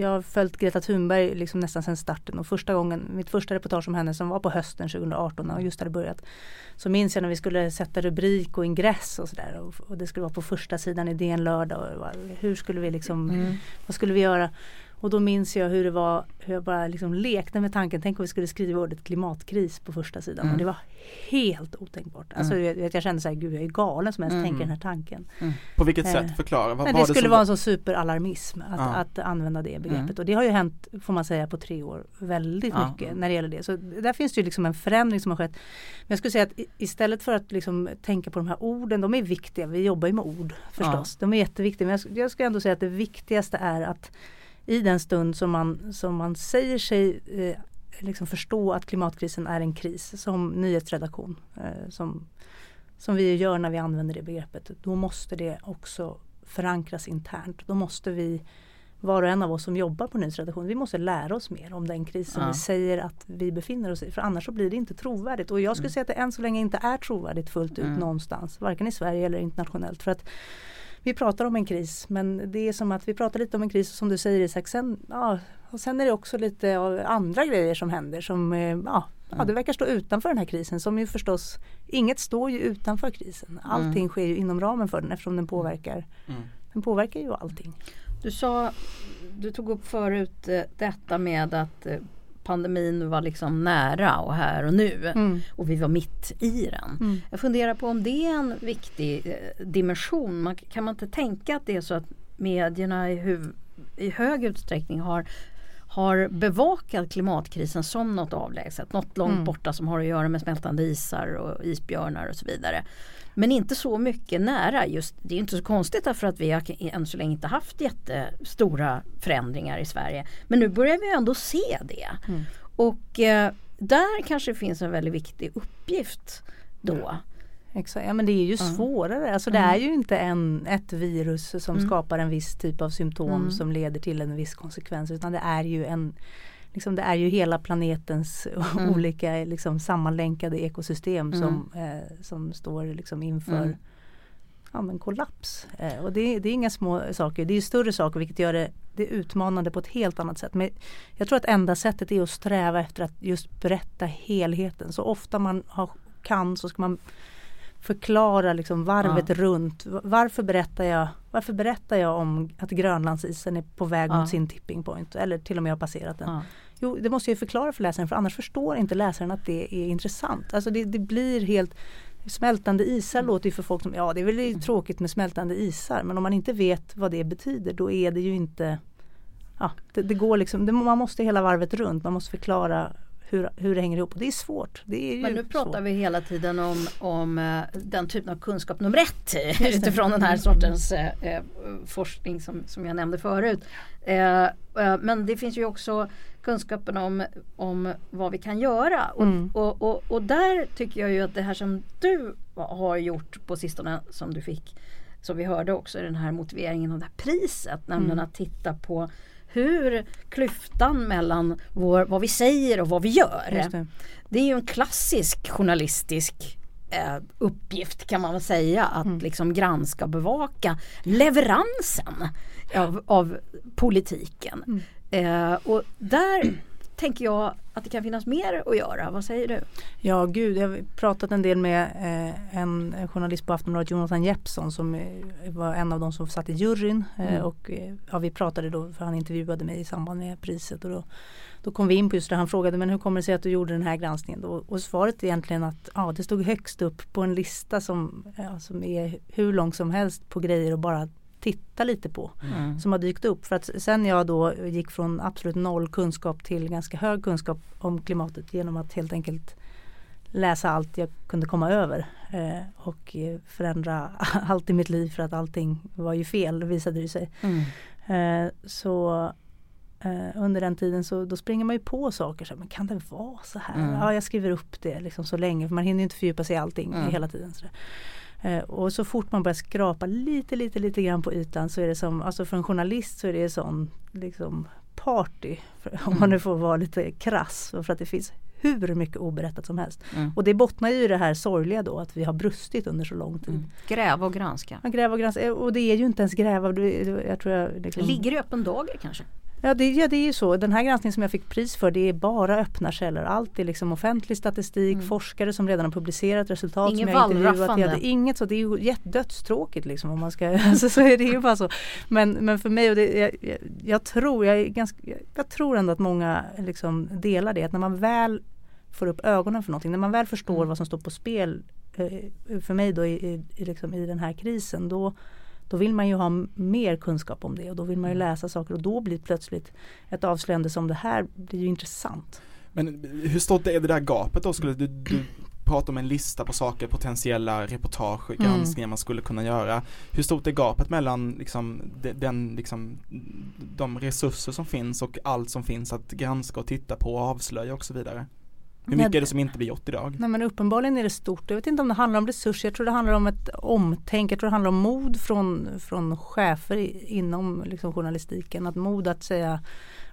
jag har följt Greta Thunberg liksom nästan sedan starten och första gången, mitt första reportage om henne som var på hösten 2018 och just hade börjat. Så minns jag när vi skulle sätta rubrik och ingress och sådär och, och, det skulle vara på första sidan i DN lördag. Och, hur skulle vi liksom, mm. vad skulle vi göra? Och då minns jag hur det var, hur jag bara liksom lekte med tanken, tänk om vi skulle skriva ordet klimatkris på första sidan. Mm. Och det var helt otänkbart. Alltså, mm. jag, jag kände så här, gud jag är galen som ens mm. tänker den här tanken. Mm. På vilket sätt? Eh, Förklara. Vad, det, det skulle vara en sån superalarmism att, ja. att använda det begreppet. Mm. Och det har ju hänt, får man säga, på tre år väldigt ja. mycket när det gäller det. Så där finns det ju liksom en förändring som har skett. Men jag skulle säga att istället för att liksom tänka på de här orden, de är viktiga. Vi jobbar ju med ord förstås. Ja. De är jätteviktiga. Men jag, jag ska ändå säga att det viktigaste är att i den stund som man, som man säger sig eh, liksom förstå att klimatkrisen är en kris som nyhetsredaktion eh, som, som vi gör när vi använder det begreppet. Då måste det också förankras internt. Då måste vi var och en av oss som jobbar på nyhetsredaktion, vi måste lära oss mer om den kris som ja. vi säger att vi befinner oss i. För annars så blir det inte trovärdigt. Och jag skulle mm. säga att det än så länge inte är trovärdigt fullt ut mm. någonstans. Varken i Sverige eller internationellt. För att vi pratar om en kris men det är som att vi pratar lite om en kris som du säger Isak. Sen, ja, och sen är det också lite av andra grejer som händer som eh, ja, ja, det verkar stå utanför den här krisen som ju förstås Inget står ju utanför krisen. Allting mm. sker ju inom ramen för den eftersom den påverkar mm. Den påverkar ju allting. Du sa Du tog upp förut eh, detta med att eh, pandemin var liksom nära och här och nu. Mm. Och vi var mitt i den. Mm. Jag funderar på om det är en viktig eh, dimension. Man, kan man inte tänka att det är så att medierna i, huv, i hög utsträckning har har bevakat klimatkrisen som något avlägset, något långt mm. borta som har att göra med smältande isar och isbjörnar och så vidare. Men inte så mycket nära. Just, det är inte så konstigt därför att vi har än så länge inte haft jättestora förändringar i Sverige. Men nu börjar vi ändå se det. Mm. Och eh, där kanske finns en väldigt viktig uppgift då. Exakt, ja men det är ju mm. svårare. Alltså det är ju inte en, ett virus som mm. skapar en viss typ av symptom mm. som leder till en viss konsekvens utan det är ju en liksom det är ju hela planetens (laughs) mm. olika liksom, sammanlänkade ekosystem mm. som, eh, som står liksom inför mm. ja, men kollaps. Eh, och det, det, är inga små saker, det är större saker vilket gör det, det utmanande på ett helt annat sätt. Men jag tror att enda sättet är att sträva efter att just berätta helheten. Så ofta man har, kan så ska man förklara liksom varvet ja. runt. Varför berättar, jag, varför berättar jag om att Grönlandsisen är på väg ja. mot sin tipping point eller till och med har passerat den. Ja. Jo, det måste jag förklara för läsaren för annars förstår inte läsaren att det är intressant. Alltså det, det blir helt Smältande isar mm. låter ju för folk som, ja det är väl mm. tråkigt med smältande isar men om man inte vet vad det betyder då är det ju inte Ja, det, det går liksom, det, man måste hela varvet runt, man måste förklara hur, hur det hänger ihop. Och det är svårt. Det är Men nu pratar svårt. vi hela tiden om, om uh, den typen av kunskap nummer ett utifrån den här sortens uh, forskning som, som jag nämnde förut. Uh, men det finns ju också kunskapen om, om vad vi kan göra. Och, mm. och, och, och, där tycker jag ju att det här som du har gjort på sistone som du fick som vi hörde också i den här motiveringen av det här priset, nämligen mm. att titta på hur klyftan mellan vår, vad vi säger och vad vi gör. Det. det. är ju en klassisk journalistisk eh, uppgift kan man väl säga att mm. liksom granska och bevaka leveransen av, av politiken. Mm. Eh, och där tänker jag att det kan finnas mer att göra. Vad säger du? Ja gud, jag har pratat en del med eh, en journalist på Aftonbladet, Jonathan Jeppsson som eh, var en av de som satt i juryn. Eh, mm. och eh, ja, vi pratade då, för han intervjuade mig i samband med priset. Och då, då kom vi in på just det, han frågade men hur kommer det sig att du gjorde den här granskningen? Då? Och svaret är egentligen att ja, det stod högst upp på en lista som, ja, som är hur lång som helst på grejer och bara titta lite på. Mm. Som har dykt upp. För att sen jag då gick från absolut noll kunskap till ganska hög kunskap om klimatet genom att helt enkelt läsa allt jag kunde komma över. Eh, och förändra (laughs) allt i mitt liv för att allting var ju fel visade det sig. Mm. Eh, så eh, under den tiden så då springer man ju på saker. Så men kan det vara så här? Mm. Ja jag skriver upp det liksom så länge för man hinner inte fördjupa sig i allting mm. hela tiden. Så Eh, och så fort man börjar skrapa lite, lite, lite grann på ytan så är det som, alltså för en journalist så är det sån liksom party. Om man nu får vara lite krass. För att det finns hur mycket oberättat som helst. Mm. Och det bottnar ju i det här sorgliga då att vi har brustit under så lång tid. Mm. Gräva och granska. Ja, gräva och granska. Och det är ju inte ens gräva. Jag tror jag, liksom... Ligger i öppen dager kanske? Ja det, ja det är ju så. Den här granskningen som jag fick pris för det är bara öppna källor. Allt är liksom offentlig statistik, mm. forskare som redan har publicerat resultat Inget intervjuat. Inget så, det är ju jättedödstråkigt liksom om man ska, (laughs) alltså, så är det ju bara så. Men, men för mig, och det, jag, jag, jag tror, jag, är ganska, jag tror ändå att många liksom delar det. Att när man väl får upp ögonen för någonting, när man väl förstår mm. vad som står på spel eh, för mig då i, i, liksom i den här krisen då då vill man ju ha mer kunskap om det och då vill man ju mm. läsa saker och då blir plötsligt ett avslöjande som det här blir ju intressant. Men hur stort är det där gapet då? Skulle du, du prata om en lista på saker, potentiella reportage, mm. granskningar mm. man skulle kunna göra. Hur stort är gapet mellan liksom, den, liksom, de resurser som finns och allt som finns att granska och titta på och avslöja och så vidare? Hur mycket är det som inte blir gjort idag? Nej men uppenbarligen är det stort. Jag vet inte om det handlar om resurser. Jag tror det handlar om ett omtänk. Jag tror det handlar om mod från, från chefer inom liksom journalistiken. Att mod att säga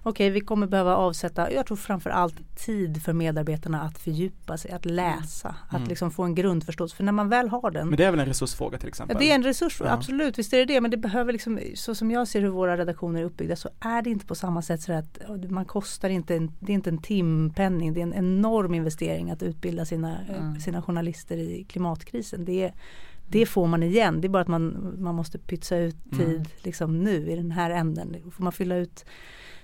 okej vi kommer behöva avsätta, jag tror framförallt tid för medarbetarna att fördjupa sig, att läsa, mm. att liksom få en grundförståelse. För när man väl har den. Men det är väl en resursfråga till exempel? Ja, det är en resursfråga, ja. absolut, visst är det det. Men det behöver liksom, så som jag ser hur våra redaktioner är uppbyggda så är det inte på samma sätt så att man kostar inte, en, det är inte en timpenning, det är en enorm investering att utbilda sina, mm. sina journalister i klimatkrisen. Det är, det får man igen. Det är bara att man, man måste pytsa ut mm. tid mm. liksom nu i den här änden. Då får man fylla ut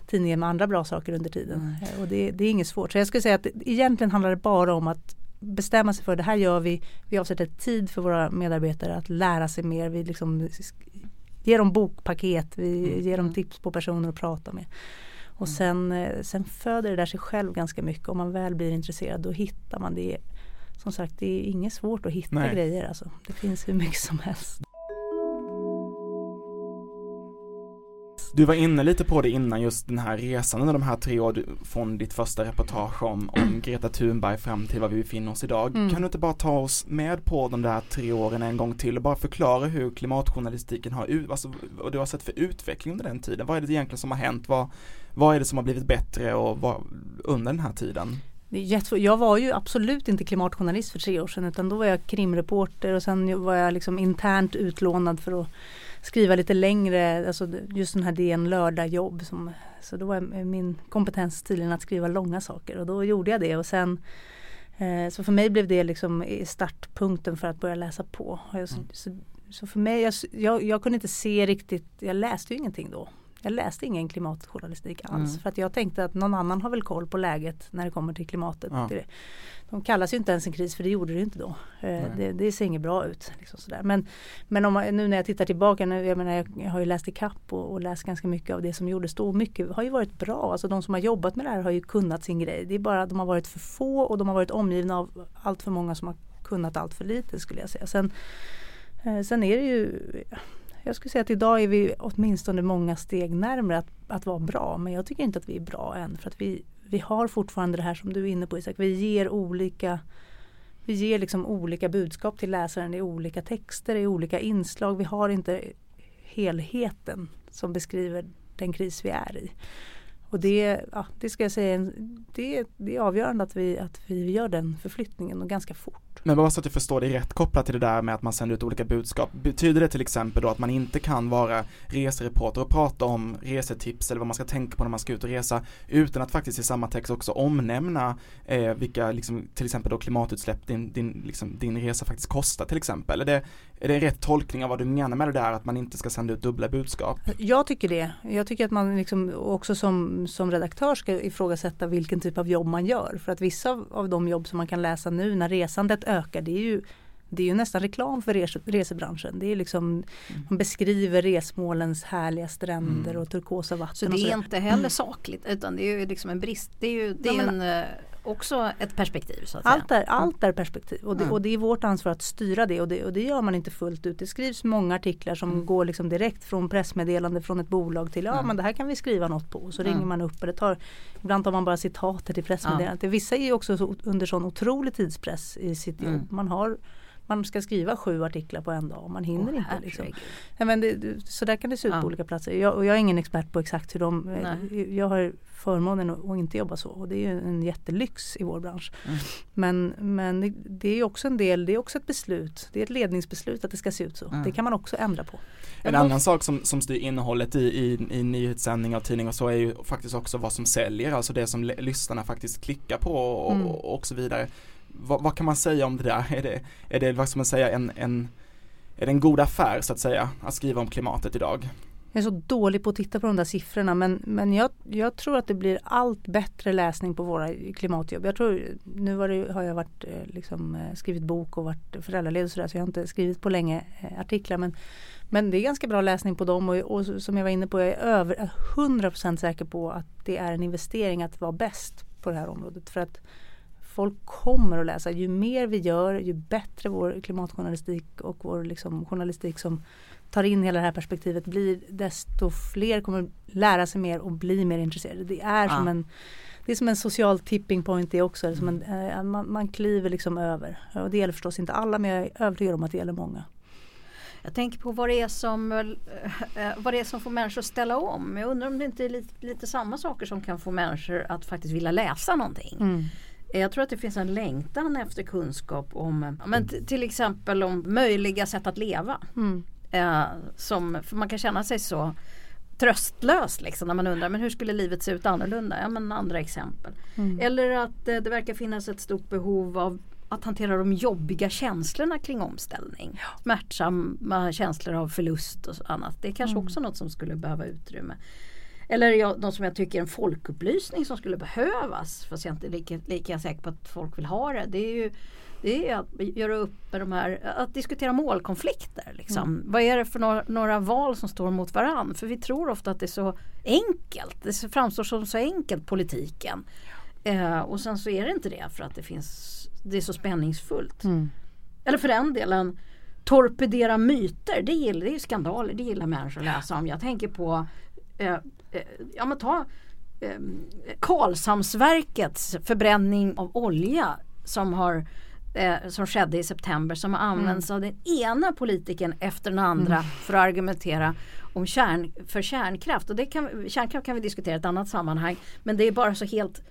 tidningen med andra bra saker under tiden. Mm. Och det, det, är inget svårt. Så jag skulle säga att egentligen handlar det bara om att bestämma sig för det här gör vi. Vi avsätter tid för våra medarbetare att lära sig mer. Vi liksom ger dem bokpaket, vi mm. ger dem tips på personer att prata med. Och mm. sen, eh, sen föder det där sig själv ganska mycket. Om man väl blir intresserad då hittar man det. Som sagt det är inget svårt att hitta Nej. grejer. Alltså. Det finns hur mycket som helst. Du var inne lite på det innan just den här resan under de här tre åren från ditt första reportage om, om Greta Thunberg fram till var vi befinner oss idag. Mm. Kan du inte bara ta oss med på de där tre åren en gång till och bara förklara hur klimatjournalistiken har, alltså vad du har sett för utveckling under den tiden? Vad är det egentligen som har hänt? Vad, vad är det som har blivit bättre och vad, under den här tiden? Jag var ju absolut inte klimatjournalist för tre år sedan utan då var jag krimreporter och sen var jag liksom internt utlånad för att skriva lite längre, alltså just den här DN lördagjobb. Som, så då var min kompetens tydligen att skriva långa saker och då gjorde jag det och sen eh, så för mig blev det liksom startpunkten för att börja läsa på. Så, mm. så, så, för mig, jag, jag, jag, kunde inte se riktigt, jag läste ju ingenting då. Jag läste ingen klimatjournalistik alls mm. för att jag tänkte att någon annan har väl koll på läget när det kommer till klimatet. Ja. De kallas ju inte ens en kris för det gjorde det inte då. Eh, det, det, ser inget bra ut. Liksom sådär. Men, men om nu när jag tittar tillbaka, nu, jag, menar, jag har ju läst i kapp och, och, läst ganska mycket av det som gjordes då. Mycket har ju varit bra. Alltså de som har jobbat med det här har ju kunnat sin grej. Det är bara att de har varit för få och de har varit omgivna av allt för många som har kunnat allt för lite skulle jag säga. Sen, eh, sen är det ju jag skulle säga att idag är vi åtminstone många steg närmare att, att vara bra. Men jag tycker inte att vi är bra än. För att vi, vi har fortfarande det här som du är inne på Isak. Vi ger olika vi ger liksom olika budskap till läsaren i olika texter, i olika inslag. Vi har inte helheten som beskriver den kris vi är i. Och det, ja, det ska jag säga, det, det är avgörande att vi, att vi gör den förflyttningen och ganska fort. Men bara så att jag förstår det rätt kopplat till det där med att man sänder ut olika budskap. Betyder det till exempel då att man inte kan vara resereporter och prata om resetips eller vad man ska tänka på när man ska ut och resa utan att faktiskt i samma text också omnämna eh, vilka liksom, till exempel då klimatutsläpp din, din, liksom, din resa faktiskt kostar till exempel? Är det, är det rätt tolkning av vad du menar med det där att man inte ska sända ut dubbla budskap? Jag tycker det. Jag tycker att man liksom också som, som redaktör ska ifrågasätta vilken typ av jobb man gör. För att vissa av, av de jobb som man kan läsa nu när resandet ökar det är ju det är ju nästan reklam för res resebranschen. Det är liksom, mm. Man beskriver resmålens härliga stränder mm. och turkosa vatten. Så det är inte heller sakligt utan det är ju liksom en brist. Det är ju det är ja, en, eh, också ett perspektiv. Så att allt. Är, allt är perspektiv och det, mm. och det är vårt ansvar att styra det och, det och det gör man inte fullt ut. Det skrivs många artiklar som mm. går liksom direkt från pressmeddelande från ett bolag till ja mm. men det här kan vi skriva något på. Och så ringer man upp och det tar Ibland tar man bara citater till pressmeddelandet. Vissa är ju också så, under sån otrolig tidspress i sitt jobb. Man har man ska skriva sju artiklar på en dag och man hinner Åh, inte. Liksom. Ja, men det, så där kan det se ut Ja. på olika platser. Jag, och jag är ingen expert på exakt hur de, eh, Nej. jag har förmånen att, att inte jobba så och det är ju en jättelyx i vår bransch. Mm. Men, men det, det är också en del, det är också ett beslut, det är ett ledningsbeslut att det ska se ut så. Mm. Det kan man också ändra på. En annan sak som, som styr innehållet i, i, i nyhetssändningar och tidningar och så är ju faktiskt också vad som säljer, alltså det som lyssnarna faktiskt klickar på och, Mm. och, och så vidare. Vad, vad kan man säga om det där? Är det, är det vad ska man säga, en, en, är det en god affär så att säga, att skriva om klimatet idag? Jag är så dålig på att titta på de där siffrorna men, men jag, jag tror att det blir allt bättre läsning på våra klimatjobb. Jag tror, nu var det, har jag varit, eh, liksom, eh, skrivit bok och varit föräldraledig och sådär så jag har inte skrivit på länge eh, artiklar men, men det är ganska bra läsning på dem och, och som jag var inne på jag är över 100% säker på att det är en investering att vara bäst på det här området. För att folk kommer att läsa. Ju mer vi gör, ju bättre vår klimatjournalistik och vår liksom, journalistik som tar in hela det här perspektivet blir, desto fler kommer lära sig mer och bli mer intresserade. Det är, som, Ja. en, det är som en social tipping point det också. Det Som en, eh, man, man kliver liksom över. Och det gäller förstås inte alla men jag är övertygad om att det gäller många. Jag tänker på vad det, är som, eh, eh, vad det är som får människor att ställa om. Jag undrar om det inte är lite, lite samma saker som kan få människor att faktiskt vilja läsa någonting. Mm. Jag tror att det finns en längtan efter kunskap om eh, men till exempel om möjliga sätt att leva. Mm. Eh, som, man kan känna sig så tröstlös liksom, när man undrar men hur skulle livet se ut annorlunda? Ja men andra exempel. Mm. Eller att eh, det verkar finnas ett stort behov av att hantera de jobbiga känslorna kring omställning. Smärtsamma känslor av förlust och annat. Det är kanske Mm. också något som skulle behöva utrymme. Eller jag, något som jag tycker är en folkupplysning som skulle behövas. Fast jag är inte lika, lika säker på att folk vill ha det. Det är ju det är att göra upp med de här, att diskutera målkonflikter. Liksom. Vad är det för några, några val som står mot varann? För vi tror ofta att det är så enkelt. Det framstår som så enkelt politiken. Eh, och sen så är det inte det för att det finns det är så spänningsfullt. Mm. Eller för den delen torpedera myter. Det, gillar, det är ju skandaler. Det gillar människor att läsa om. Jag tänker på eh, ja men ta eh, Karlshamnsverkets förbränning av olja som har eh, som skedde i september som har använts av den ena politikern efter den andra för att argumentera om kärn, för kärnkraft. Och det kan, kärnkraft kan vi diskutera i ett annat sammanhang men det är bara så helt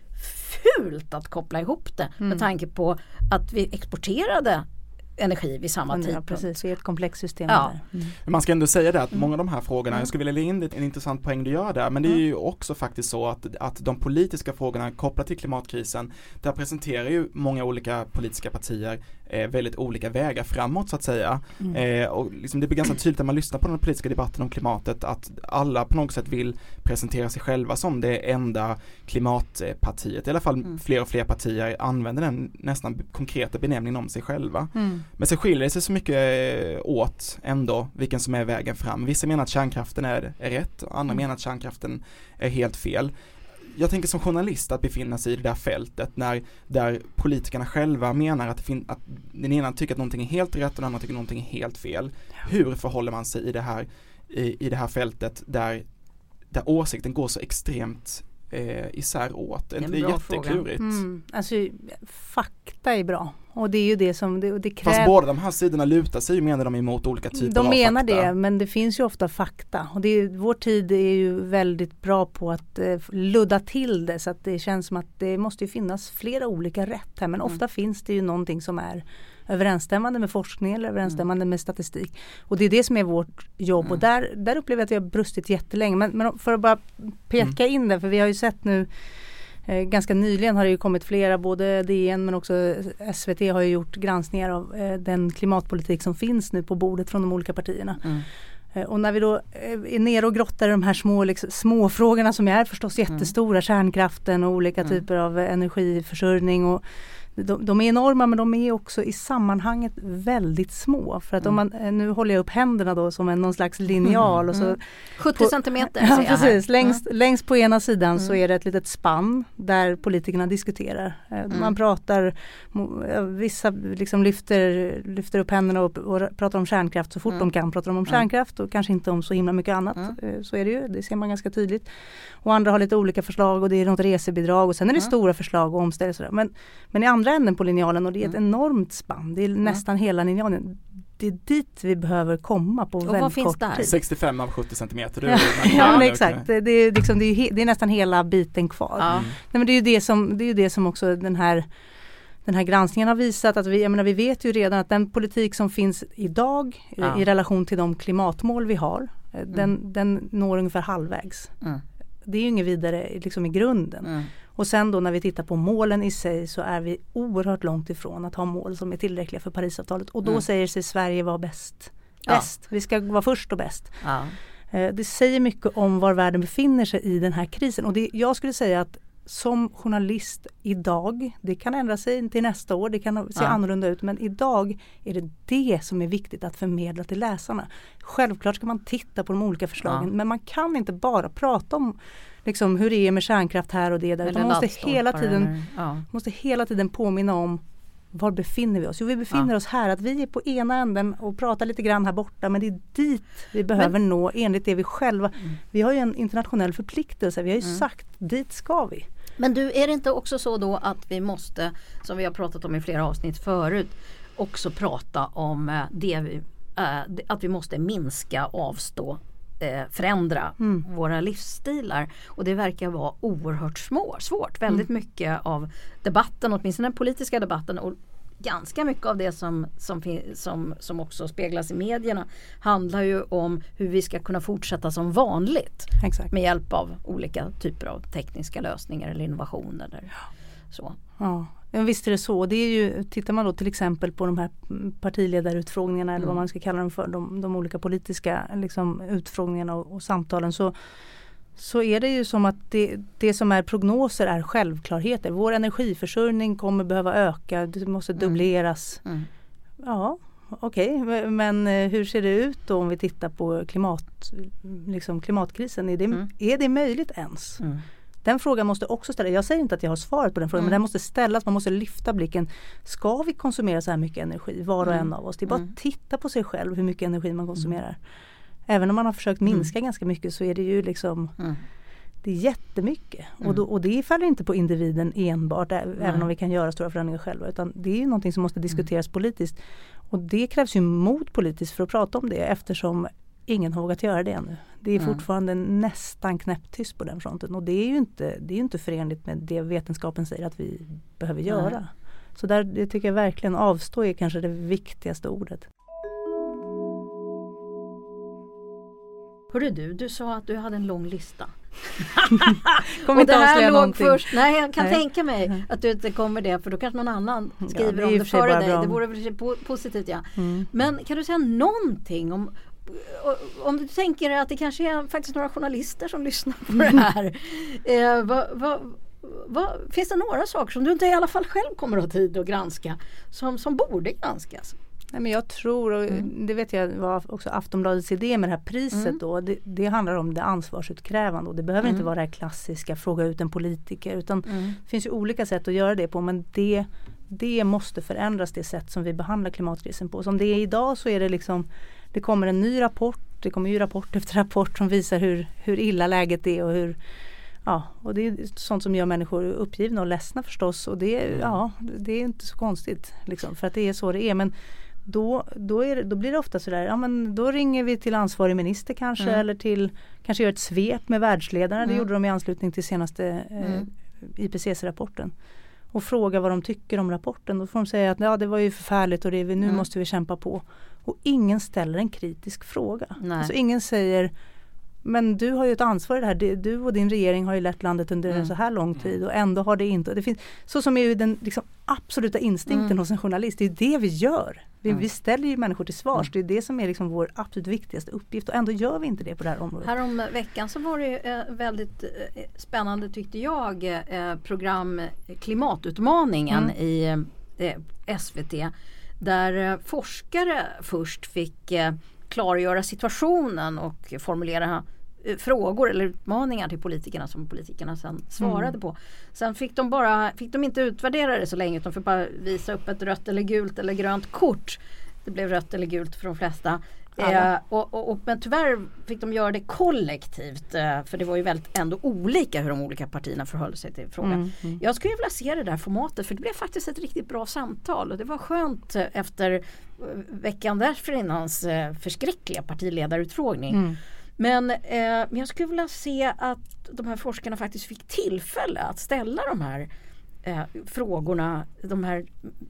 fult att koppla ihop det med tanke på att vi exporterade energi vid samma Ja, tidpunkt. precis, är ett komplext system Ja. där. Mm. Men man ska ändå säga det att Mm. många av de här frågorna, jag skulle vilja lägga in det- en intressant poäng du gör där, men det är ju också faktiskt så att, att de politiska frågorna kopplat till klimatkrisen, där presenterar ju många olika politiska partier eh, väldigt olika vägar framåt så att säga. Mm. Eh, och liksom det blir ganska tydligt när man lyssnar på den politiska debatten om klimatet att alla på något sätt vill presentera sig själva som det enda klimatpartiet. I alla fall Mm. fler och fler partier använder den nästan konkreta benämningen om sig själva. Mm. Men så skiljer det sig så mycket eh, åt ändå vilken som är vägen fram. Vissa menar att kärnkraften är, är rätt andra Mm. menar att kärnkraften är helt fel. Jag tänker som journalist att befinna sig i det där fältet när där politikerna själva menar att, att den ena tycker att någonting är helt rätt och den andra tycker att någonting är helt fel. Hur förhåller man sig i det här, i, i det här fältet där, där åsikten går så extremt eh, isär åt? Det är det är jätteklurigt. Mm. Alltså, fakta är bra och det är ju det som det, det krävs. Fast båda de här sidorna lutar sig menar de emot olika typer av De menar fakta. det men det finns ju ofta fakta och det är, vår tid är ju väldigt bra på att eh, ludda till det så att det känns som att det måste ju finnas flera olika rätt här men Mm. ofta finns det ju någonting som är överensstämmande med forskning eller överensstämmande Mm. med statistik. Och det är det som är vårt jobb och där, där upplever jag att vi har brustit jättelänge. Men, men för att bara peka Mm. in det, för vi har ju sett nu Eh, ganska nyligen har det ju kommit flera, både DN men också SVT har ju gjort granskningar av eh, den klimatpolitik som finns nu på bordet från de olika partierna. Mm. Eh, och när vi då eh, är nere och grottar i de här små, liksom, små frågorna som är förstås jättestora, kärnkraften och olika Mm. typer av energiförsörjning och de, de är enorma men de är också i sammanhanget väldigt små. För att om man, eh, nu håller jag upp händerna då som en, någon slags linjal och så Mm. 70 På- centimeter Ja, precis. Längst, längst på ena sidan så Mm. är det ett litet spann där politikerna diskuterar. Eh, Mm. Man pratar, vissa liksom lyfter, lyfter upp händerna och, och pratar om kärnkraft så fort Mm. de kan. Pratar de om Mm. kärnkraft och kanske inte om så himla mycket annat. Mm. Eh, Så är det ju, det ser man ganska tydligt. Och andra har lite olika förslag och det är något resebidrag och sen är det Mm. stora förslag och omställningar. Men, men i andra andra änden på linjalen och det är ett mm. enormt spann. Det är nästan hela linjalen. Det är dit vi behöver komma på och väldigt vad finns kort där? tid. 65 av 70 centimeter. (laughs) ja, ja exakt. Det är, liksom, det, är, det är nästan hela biten kvar. Ja. Nej, men det är ju det som, det är det som också den här den här granskningen har visat att vi, jag menar, vi vet ju redan att den politik som finns idag ja. i relation till de klimatmål vi har, eh, mm. den, den når ungefär halvvägs. Mm. Det är ju inget vidare liksom i grunden. Mm. Och sen då när vi tittar på målen i sig så är vi oerhört långt ifrån att ha mål som är tillräckliga för Parisavtalet och då mm. säger sig Sverige vara bäst. Bäst, ja. vi ska vara först och bäst. Ja. Eh, det säger mycket om var världen befinner sig i den här krisen och det, jag skulle säga att som journalist idag, det kan ändra sig till nästa år, det kan se ja. annorlunda ut men idag är det det som är viktigt att förmedla till läsarna. Självklart ska man titta på de olika förslagen ja. men man kan inte bara prata om liksom, hur det är med kärnkraft här och det där. Utan man måste hela, tiden, ja. måste hela tiden påminna om var befinner vi oss? Jo vi befinner ja. oss här, att vi är på ena änden och pratar lite grann här borta men det är dit vi behöver men, nå enligt det vi själva mm. Vi har ju en internationell förpliktelse, vi har ju mm. sagt dit ska vi. Men du, är det inte också så då att vi måste, som vi har pratat om i flera avsnitt förut, också prata om eh, det vi, äh, att vi måste minska, avstå eh, förändra mm. våra livsstilar. Och det verkar vara oerhört små, svårt. Väldigt mm. mycket av debatten, åtminstone den politiska debatten och ganska mycket av det som, som, som, som också speglas i medierna handlar ju om hur vi ska kunna fortsätta som vanligt. Exakt. Med hjälp av olika typer av tekniska lösningar eller innovationer. Eller så. Ja. Visst är det så. Det är ju, tittar man då till exempel på de här partiledarutfrågningarna mm. eller vad mm. man ska kalla dem för, de, de olika politiska liksom, utfrågningarna och, och, samtalen så, så är det ju som att det, det som är prognoser är självklarheter. Vår energiförsörjning kommer behöva öka, det måste mm. dubbleras. Mm. Mm. Ja, okej, okay. men eh, hur ser det ut då om vi tittar på klimat, liksom klimatkrisen? Är det, mm. är det möjligt ens? Den frågan måste också ställas. Jag säger inte att jag har svaret på den frågan mm. men den måste ställas. Man måste lyfta blicken. Ska vi konsumera så här mycket energi var och mm. en av oss? Det är bara att mm. titta på sig själv hur mycket energi man konsumerar. Mm. Även om man har försökt minska ganska mycket så är det ju liksom det är jättemycket mm. och, då, och det faller inte på individen enbart mm. även om vi kan göra stora förändringar själva utan det är någonting som måste diskuteras mm. politiskt. Och det krävs ju mod politiskt för att prata om det eftersom ingen har vågat göra det ännu. Det är mm. fortfarande nästan knäpptyst på den fronten och det är ju inte, det är inte förenligt med det vetenskapen säger att vi behöver göra. Nej. Så där det tycker jag verkligen avstå är kanske det viktigaste ordet. Hörru du, du sa att du hade en lång lista. (laughs) kommer inte avslöja någonting. Först, nej, jag kan nej. tänka mig att du inte kommer det för då kanske någon annan skriver ja, det om det före dig. Bra. Det vore väl positivt ja. Mm. Men kan du säga någonting om om du tänker att det kanske är faktiskt några journalister som lyssnar på det här. Eh, vad, vad, vad, finns det några saker som du inte i alla fall själv kommer att ha tid att granska som, som borde granskas? Nej, men jag tror, och mm. det vet jag var också Aftonbladets idé med det här priset mm. då. Det, det, handlar om det ansvarsutkrävande och det behöver mm. inte vara det här klassiska fråga ut en politiker utan mm. det finns ju olika sätt att göra det på men det, det måste förändras det sätt som vi behandlar klimatkrisen på. Som det är idag så är det liksom det kommer en ny rapport, det kommer ju rapport (laughs) efter rapport som visar hur, hur illa läget är och hur Ja, och det är sånt som gör människor uppgivna och ledsna förstås och det, mm. ja, det är inte så konstigt liksom, för att det är så det är. Men då, då, är då blir det ofta sådär, ja men då ringer vi till ansvarig minister kanske mm. eller till kanske gör ett svep med världsledarna. Mm. Det gjorde de i anslutning till senaste eh, mm. IPCC-rapporten. Och frågar vad de tycker om rapporten. Då får de säga att ja, det var ju förfärligt och det, nu mm. måste vi kämpa på. Och ingen ställer en kritisk fråga. Alltså ingen säger men du har ju ett ansvar i det här. Du och din regering har ju lett landet under mm. en så här lång tid och ändå har det inte. Det finns, så som är ju den liksom, absoluta instinkten mm. hos en journalist. Det är det vi gör. Vi, mm. vi ställer ju människor till svars. Mm. Det är det som är liksom vår absolut viktigaste uppgift och ändå gör vi inte det på det här området. Härom veckan så var det eh, väldigt eh, spännande tyckte jag eh, program Klimatutmaningen mm. i SVT där forskare först fick klargöra situationen och formulera eh, frågor eller utmaningar till politikerna som politikerna sen svarade mm. på. Sen fick de, bara, fick de inte utvärdera det så länge utan fick bara visa upp ett rött eller gult eller grönt kort. Det blev rött eller gult för de flesta. Eh, och, och, och, men tyvärr fick de göra det kollektivt eh, för det var ju väldigt ändå olika hur de olika partierna förhöll sig till frågan. Mm, mm. Jag skulle vilja se det där formatet för det blev faktiskt ett riktigt bra samtal och det var skönt eh, efter eh, veckan dessförinnans eh, förskräckliga partiledarutfrågning. Mm. Men, eh, men jag skulle vilja se att de här forskarna faktiskt fick tillfälle att ställa de här eh, frågorna, de här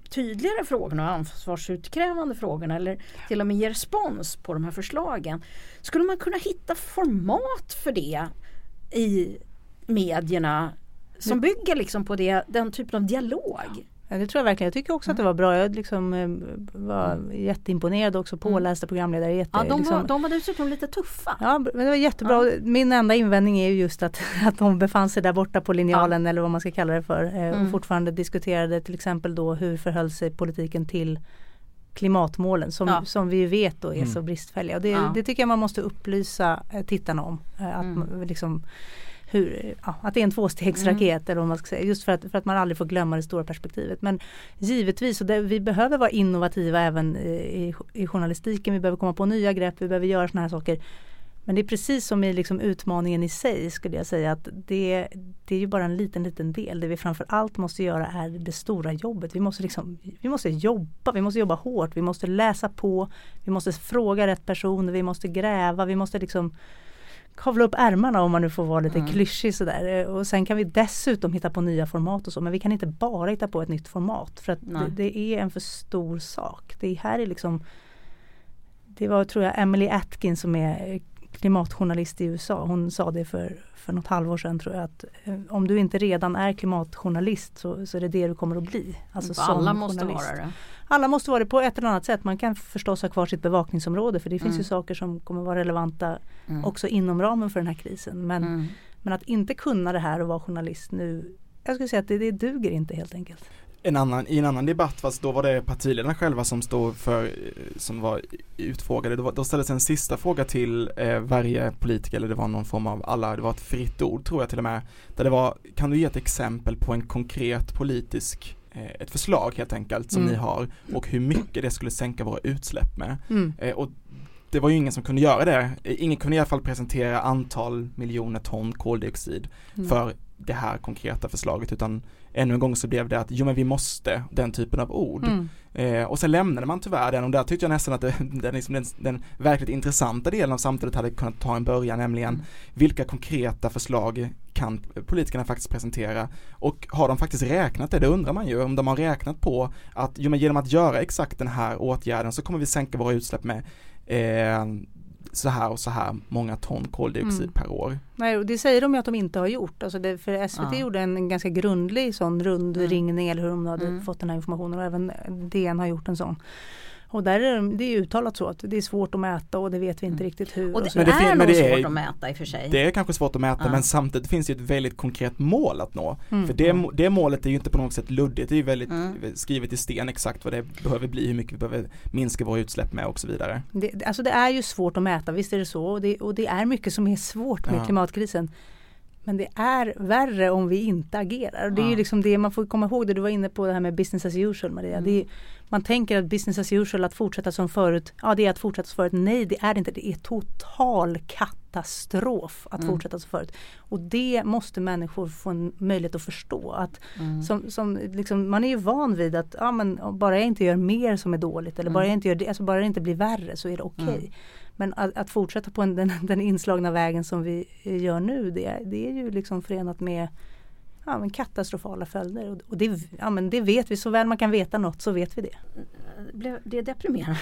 tydligare frågorna, ansvarsutkrävande frågorna eller till och med ge respons på de här förslagen. Skulle man kunna hitta format för det i medierna som bygger liksom på det, den typen av dialog? Ja, det tror jag verkligen. Jag tycker också att det var bra. Jag liksom, eh, var mm. jätteimponerad också. Mm. Pålästa programledare. Jätte, ja, de, liksom. var, de var dessutom lite tuffa. Ja, men det var jättebra. Ja. Min enda invändning är just att, (laughs) att de befann sig där borta på linjalen ja. eller vad man ska kalla det för. Eh, mm. Och fortfarande diskuterade till exempel då hur förhöll sig politiken till klimatmålen som, ja. som vi vet då är mm. så bristfälliga. Och det, det, tycker jag man måste upplysa eh, tittarna om. Att mm. liksom, hur, ja, att det är en tvåstegsraket mm. eller vad man ska säga. Just för att, för att man aldrig får glömma det stora perspektivet. Men givetvis, och det, vi behöver vara innovativa även i, i journalistiken. Vi behöver komma på nya grepp, vi behöver göra sådana här saker. Men det är precis som i liksom utmaningen i sig skulle jag säga att det, det är ju bara en liten liten del. Det vi framför allt måste göra är det stora jobbet. Vi måste, liksom, vi måste jobba, vi måste jobba hårt, vi måste läsa på, vi måste fråga rätt personer, vi måste gräva, vi måste liksom kavla upp ärmarna om man nu får vara lite mm. klyschig sådär. Och sen kan vi dessutom hitta på nya format och så men vi kan inte bara hitta på ett nytt format för att det, det, är en för stor sak. Det här är liksom Det var tror jag Emily Atkins som är klimatjournalist i USA. Hon sa det för, för något halvår sedan tror jag att eh, om du inte redan är klimatjournalist så, så är det det du kommer att bli. Alltså alla måste journalist. vara det alla måste vara det på ett eller annat sätt. Man kan förstås ha kvar sitt bevakningsområde för det finns mm. ju saker som kommer vara relevanta mm. också inom ramen för den här krisen. Men, mm. men att inte kunna det här och vara journalist nu, jag skulle säga att det, det duger inte helt enkelt. En annan, I en annan debatt, fast då var det partiledarna själva som stod för, som var utfrågade, då, då ställdes en sista fråga till eh, varje politiker, eller det var någon form av alla, det var ett fritt ord tror jag till och med, där det var, kan du ge ett exempel på en konkret politisk Eh, ett förslag helt enkelt som mm. ni har och hur mycket det skulle sänka våra utsläpp med. Mm. Eh, och det var ju ingen som kunde göra det. Ingen kunde i alla fall presentera antal miljoner ton koldioxid mm. för det här konkreta förslaget utan ännu en gång så blev det att jo men vi måste den typen av ord. Mm. Eh, och sen lämnade man tyvärr den och där tyckte jag nästan att det, (laughs) den, liksom, den, den, verkligt intressanta delen av samtalet hade kunnat ta en början nämligen mm. vilka konkreta förslag kan politikerna faktiskt presentera och har de faktiskt räknat det? Det undrar man ju om de har räknat på att jo, men genom att göra exakt den här åtgärden så kommer vi sänka våra utsläpp med eh, så här och så här många ton koldioxid mm. per år. Nej, det säger de ju att de inte har gjort. Alltså det, för SVT ja. gjorde en ganska grundlig sån rundringning mm. eller hur de hade mm. fått den här informationen och även DN har gjort en sån. Och där är det, är uttalat så att det är svårt att mäta och det vet vi inte mm. riktigt hur. Och det, och men det är nog det är, svårt att mäta i och för sig. Det är kanske svårt att mäta ja. men samtidigt finns det ett väldigt konkret mål att nå. Mm. För det, det målet är ju inte på något sätt luddigt, det är ju väldigt mm. skrivet i sten exakt vad det behöver bli, hur mycket vi behöver minska våra utsläpp med och så vidare. Det, alltså det är ju svårt att mäta, visst är det så. Och det, och det är mycket som är svårt med ja. klimatkrisen. Men det är värre om vi inte agerar. Och det är ju liksom det man får komma ihåg det du var inne på det här med business as usual Maria. Mm. Är, man tänker att business as usual, att fortsätta som förut, ja det är att fortsätta som förut. Nej det är inte, det är total katastrof att mm. fortsätta som förut. Och det måste människor få en möjlighet att förstå. Att mm. som, som liksom, man är ju van vid att ja, men, bara jag inte gör mer som är dåligt eller bara, mm. jag inte gör det, alltså bara det inte blir värre så är det okej. Okay. Mm. Men att, att, fortsätta på en, den, (laughs) den, inslagna vägen som vi gör nu det, det är ju liksom förenat med ja, men katastrofala följder. Och det, ja, men det vet vi, så väl man kan veta något så vet vi det. Det är deprimerande.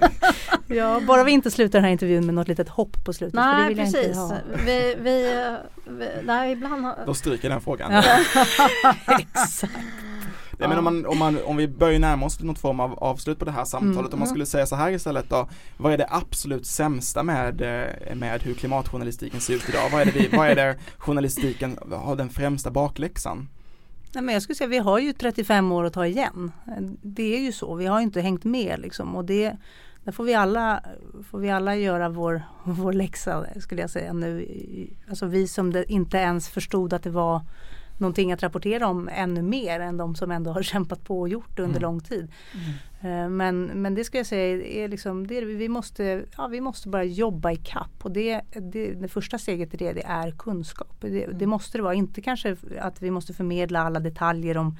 (laughs) ja, bara vi inte slutar den här intervjun med något litet hopp på slutet. Nej, precis. Vi, vi, vi, nej, ibland har... Då stryker den frågan. (laughs) Exakt. Ja, men om, man, om, man, om vi börjar närma oss något form av avslut på det här samtalet, mm. om man skulle säga så här istället då, vad är det absolut sämsta med, eh, med hur klimatjournalistiken ser ut idag? Vad är det, vi, (laughs) vad är det journalistiken har den främsta bakläxan? Nej, men jag skulle säga vi har ju 35 år att ta igen. Det är ju så, vi har inte hängt med liksom och det där får vi alla, får vi alla göra vår, vår läxa skulle jag säga nu. Alltså vi som inte ens förstod att det var någonting att rapportera om ännu mer än de som ändå har (laughs) kämpat på och gjort det under mm. lång tid. Mm. Men, men det ska jag säga är liksom, det, vi, måste, ja, vi måste bara jobba i kapp och det, det, det första steget i det, det är kunskap. Det, det mm. måste det vara, inte kanske att vi måste förmedla alla detaljer om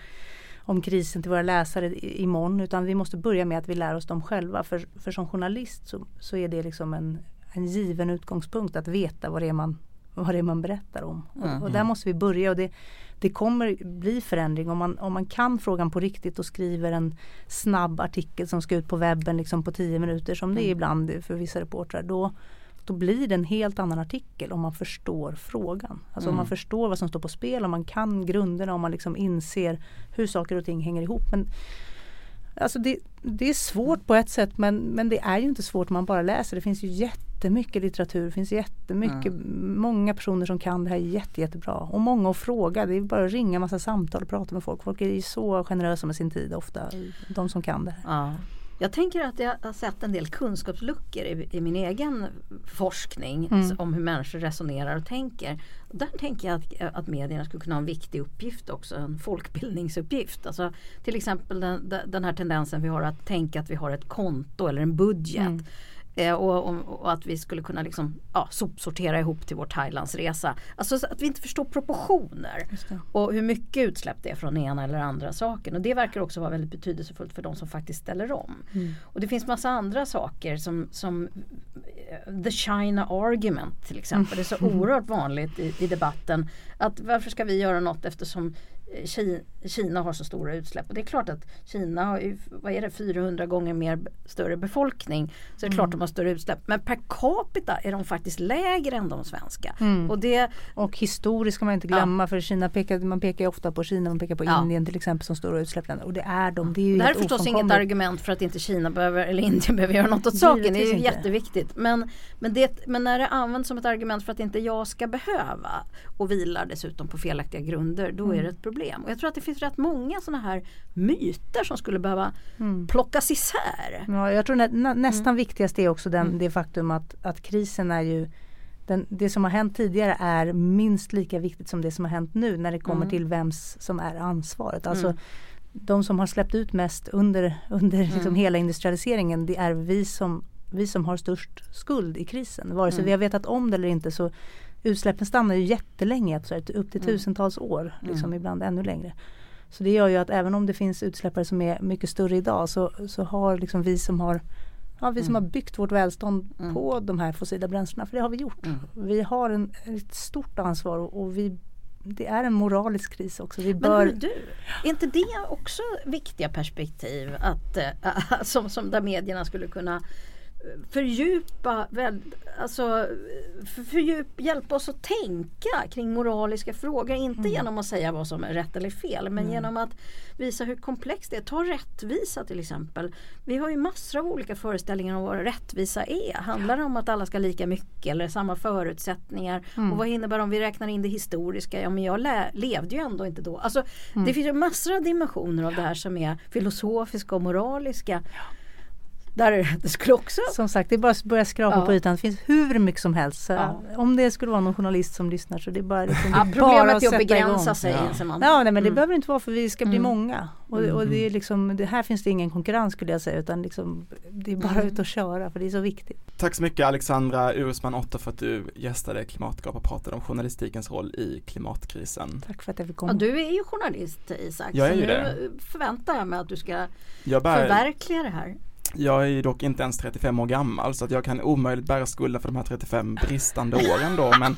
om krisen till våra läsare imorgon utan vi måste börja med att vi lär oss dem själva. För, för som journalist så, så är det liksom en, en given utgångspunkt att veta vad det är man, vad det är man berättar om. Mm. Och, och, där måste vi börja och det, det kommer bli förändring om man, om man kan frågan på riktigt och skriver en snabb artikel som ska ut på webben liksom på tio minuter som det är mm. ibland för vissa reportrar. Då, då blir det en helt annan artikel om man förstår frågan. Alltså mm. om man mm. förstår vad som står på spel, om man kan grunderna, om man liksom inser hur saker och ting hänger ihop. Men Alltså det, det är svårt på ett sätt men, men det är ju inte svårt om man bara läser. Det finns ju jättemycket litteratur. Det finns jättemycket, mm. många personer som kan det här jätte, jättebra. Och många att fråga. Det är bara att ringa massa samtal och prata med folk. Folk är ju så generösa med sin tid ofta. De som kan det. Ja. Jag tänker att jag har sett en del kunskapsluckor i, i min egen forskning mm. om hur människor resonerar och tänker. Där tänker jag att, att medierna skulle kunna ha en viktig uppgift också, en folkbildningsuppgift. Alltså, till exempel den, den här tendensen vi har att tänka att vi har ett konto eller en budget. Mm. Eh, och, och, och, att vi skulle kunna liksom, ja, sopsortera ihop till vår Thailandsresa. Alltså att vi inte förstår proportioner. Och hur mycket utsläpp det är från ena eller andra saken. Och det verkar också vara väldigt betydelsefullt för de som faktiskt ställer om. Mm. Och det finns massa andra saker som, som eh, the China argument till exempel. Det är så (laughs) oerhört vanligt i, i debatten. Att varför ska vi göra något eftersom Kina har så stora utsläpp. Och det är klart att Kina har ju, vad är det, 400 gånger mer större befolkning. Så det är klart mm. de har större utsläpp. Men per capita är de faktiskt lägre än de svenska. Mm. Och, det, och historiskt ska man inte glömma ja. för Kina pekar, man pekar ofta på Kina, man pekar på ja. Indien till exempel som stora utsläppsländer. Och det är de. Det är, ju det här är förstås inget argument för att inte Kina behöver, eller Indien behöver göra något åt saken. Det är ju jätteviktigt. Men, men, det, men när det används som ett argument för att inte jag ska behöva och vilar dessutom på felaktiga grunder då mm. är det ett problem problem. Och jag tror att det finns rätt många sådana här myter som skulle behöva mm. plockas isär. Ja, jag tror nä, nä, nästan mm. viktigast är också den, mm. det faktum att, att krisen är ju den, det som har hänt tidigare är minst lika viktigt som det som har hänt nu när det kommer mm. till vems som är ansvaret. Alltså, mm. De som har släppt ut mest under, under liksom mm. hela industrialiseringen det är vi som, vi som har störst skuld i krisen. Vare sig vi har vetat om det eller inte så utsläppen stannar ju jättelänge, alltså upp till mm. tusentals år, liksom mm. ibland ännu längre. Så det gör ju att även om det finns utsläppare som är mycket större idag så, så har liksom vi som har Ja, vi som mm. har byggt vårt välstånd mm. på de här fossila bränslena, för det har vi gjort. Mm. Vi har en, ett stort ansvar och, och, vi, det är en moralisk kris också. Vi bör... Men du, är inte det också viktiga perspektiv att, äh, (laughs) som, som där medierna skulle kunna fördjupa, väl, alltså, fördjup, hjälpa oss att tänka kring moraliska frågor. Inte mm. genom att säga vad som är rätt eller fel men mm. genom att visa hur komplext det är. Ta rättvisa till exempel. Vi har ju massor av olika föreställningar om vad rättvisa är. Handlar det om att alla ska lika mycket eller samma förutsättningar? Mm. Och vad innebär om vi räknar in det historiska? Ja men jag levde ju ändå inte då. Alltså, Det mm. finns ju massor av dimensioner av det här som är filosofiska och moraliska. Ja. Där det skulle också... Som sagt, det är bara att börja skrapa ja. på ytan. Det finns hur mycket som helst. Ja. Om det skulle vara någon journalist som lyssnar så det är bara, liksom, ja, det Problemet bara att är att begränsa igång. sig. Ja, man. ja nej, men det mm. behöver inte vara för vi ska bli mm. många. Och, mm. och, det är liksom, det här finns det ingen konkurrens skulle jag säga utan liksom, det är bara mm. ut och köra för det är så viktigt. Tack så mycket Alexandra Ursman Otter för att du gästade Klimatgap och pratade om journalistikens roll i klimatkrisen. Tack för att jag fick komma. Ja, du är ju journalist Isak. Jag är ju det. nu förväntar jag mig att du ska förverkliga det här. Jag är dock inte ens 35 år gammal så att jag kan omöjligt bära skulden för de här 35 bristande åren då men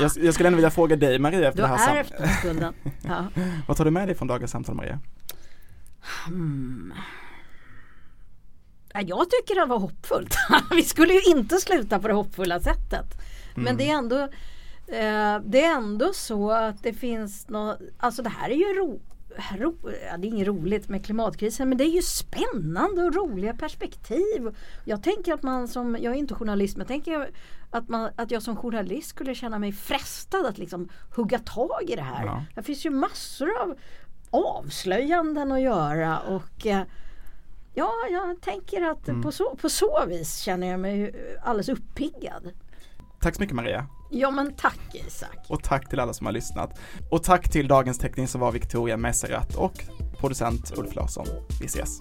jag, jag skulle ändå vilja fråga dig Maria efter du det här är efter skulden. (laughs) Ja. Vad tar du med dig från dagens samtal Maria? Hmm. Jag tycker det var hoppfullt. (laughs) Vi skulle ju inte sluta på det hoppfulla sättet. Men mm. det är ändå eh, Det är ändå så att det finns något, alltså det här är ju ro, ro, ja, det är inget roligt med klimatkrisen men det är ju spännande och roliga perspektiv. Jag tänker att man som, jag är inte journalist men tänker att, man, att jag som journalist skulle känna mig frestad att liksom hugga tag i det här. Ja. Det finns ju massor av avslöjanden att göra och eh, Ja, jag tänker att mm. på, så, på så vis känner jag mig alldeles uppiggad. Tack så mycket Maria. Ja men tack Isak. Och tack till alla som har lyssnat. Och tack till dagens teckning som var Victoria Messerat och producent Ulf Larsson. Vi ses.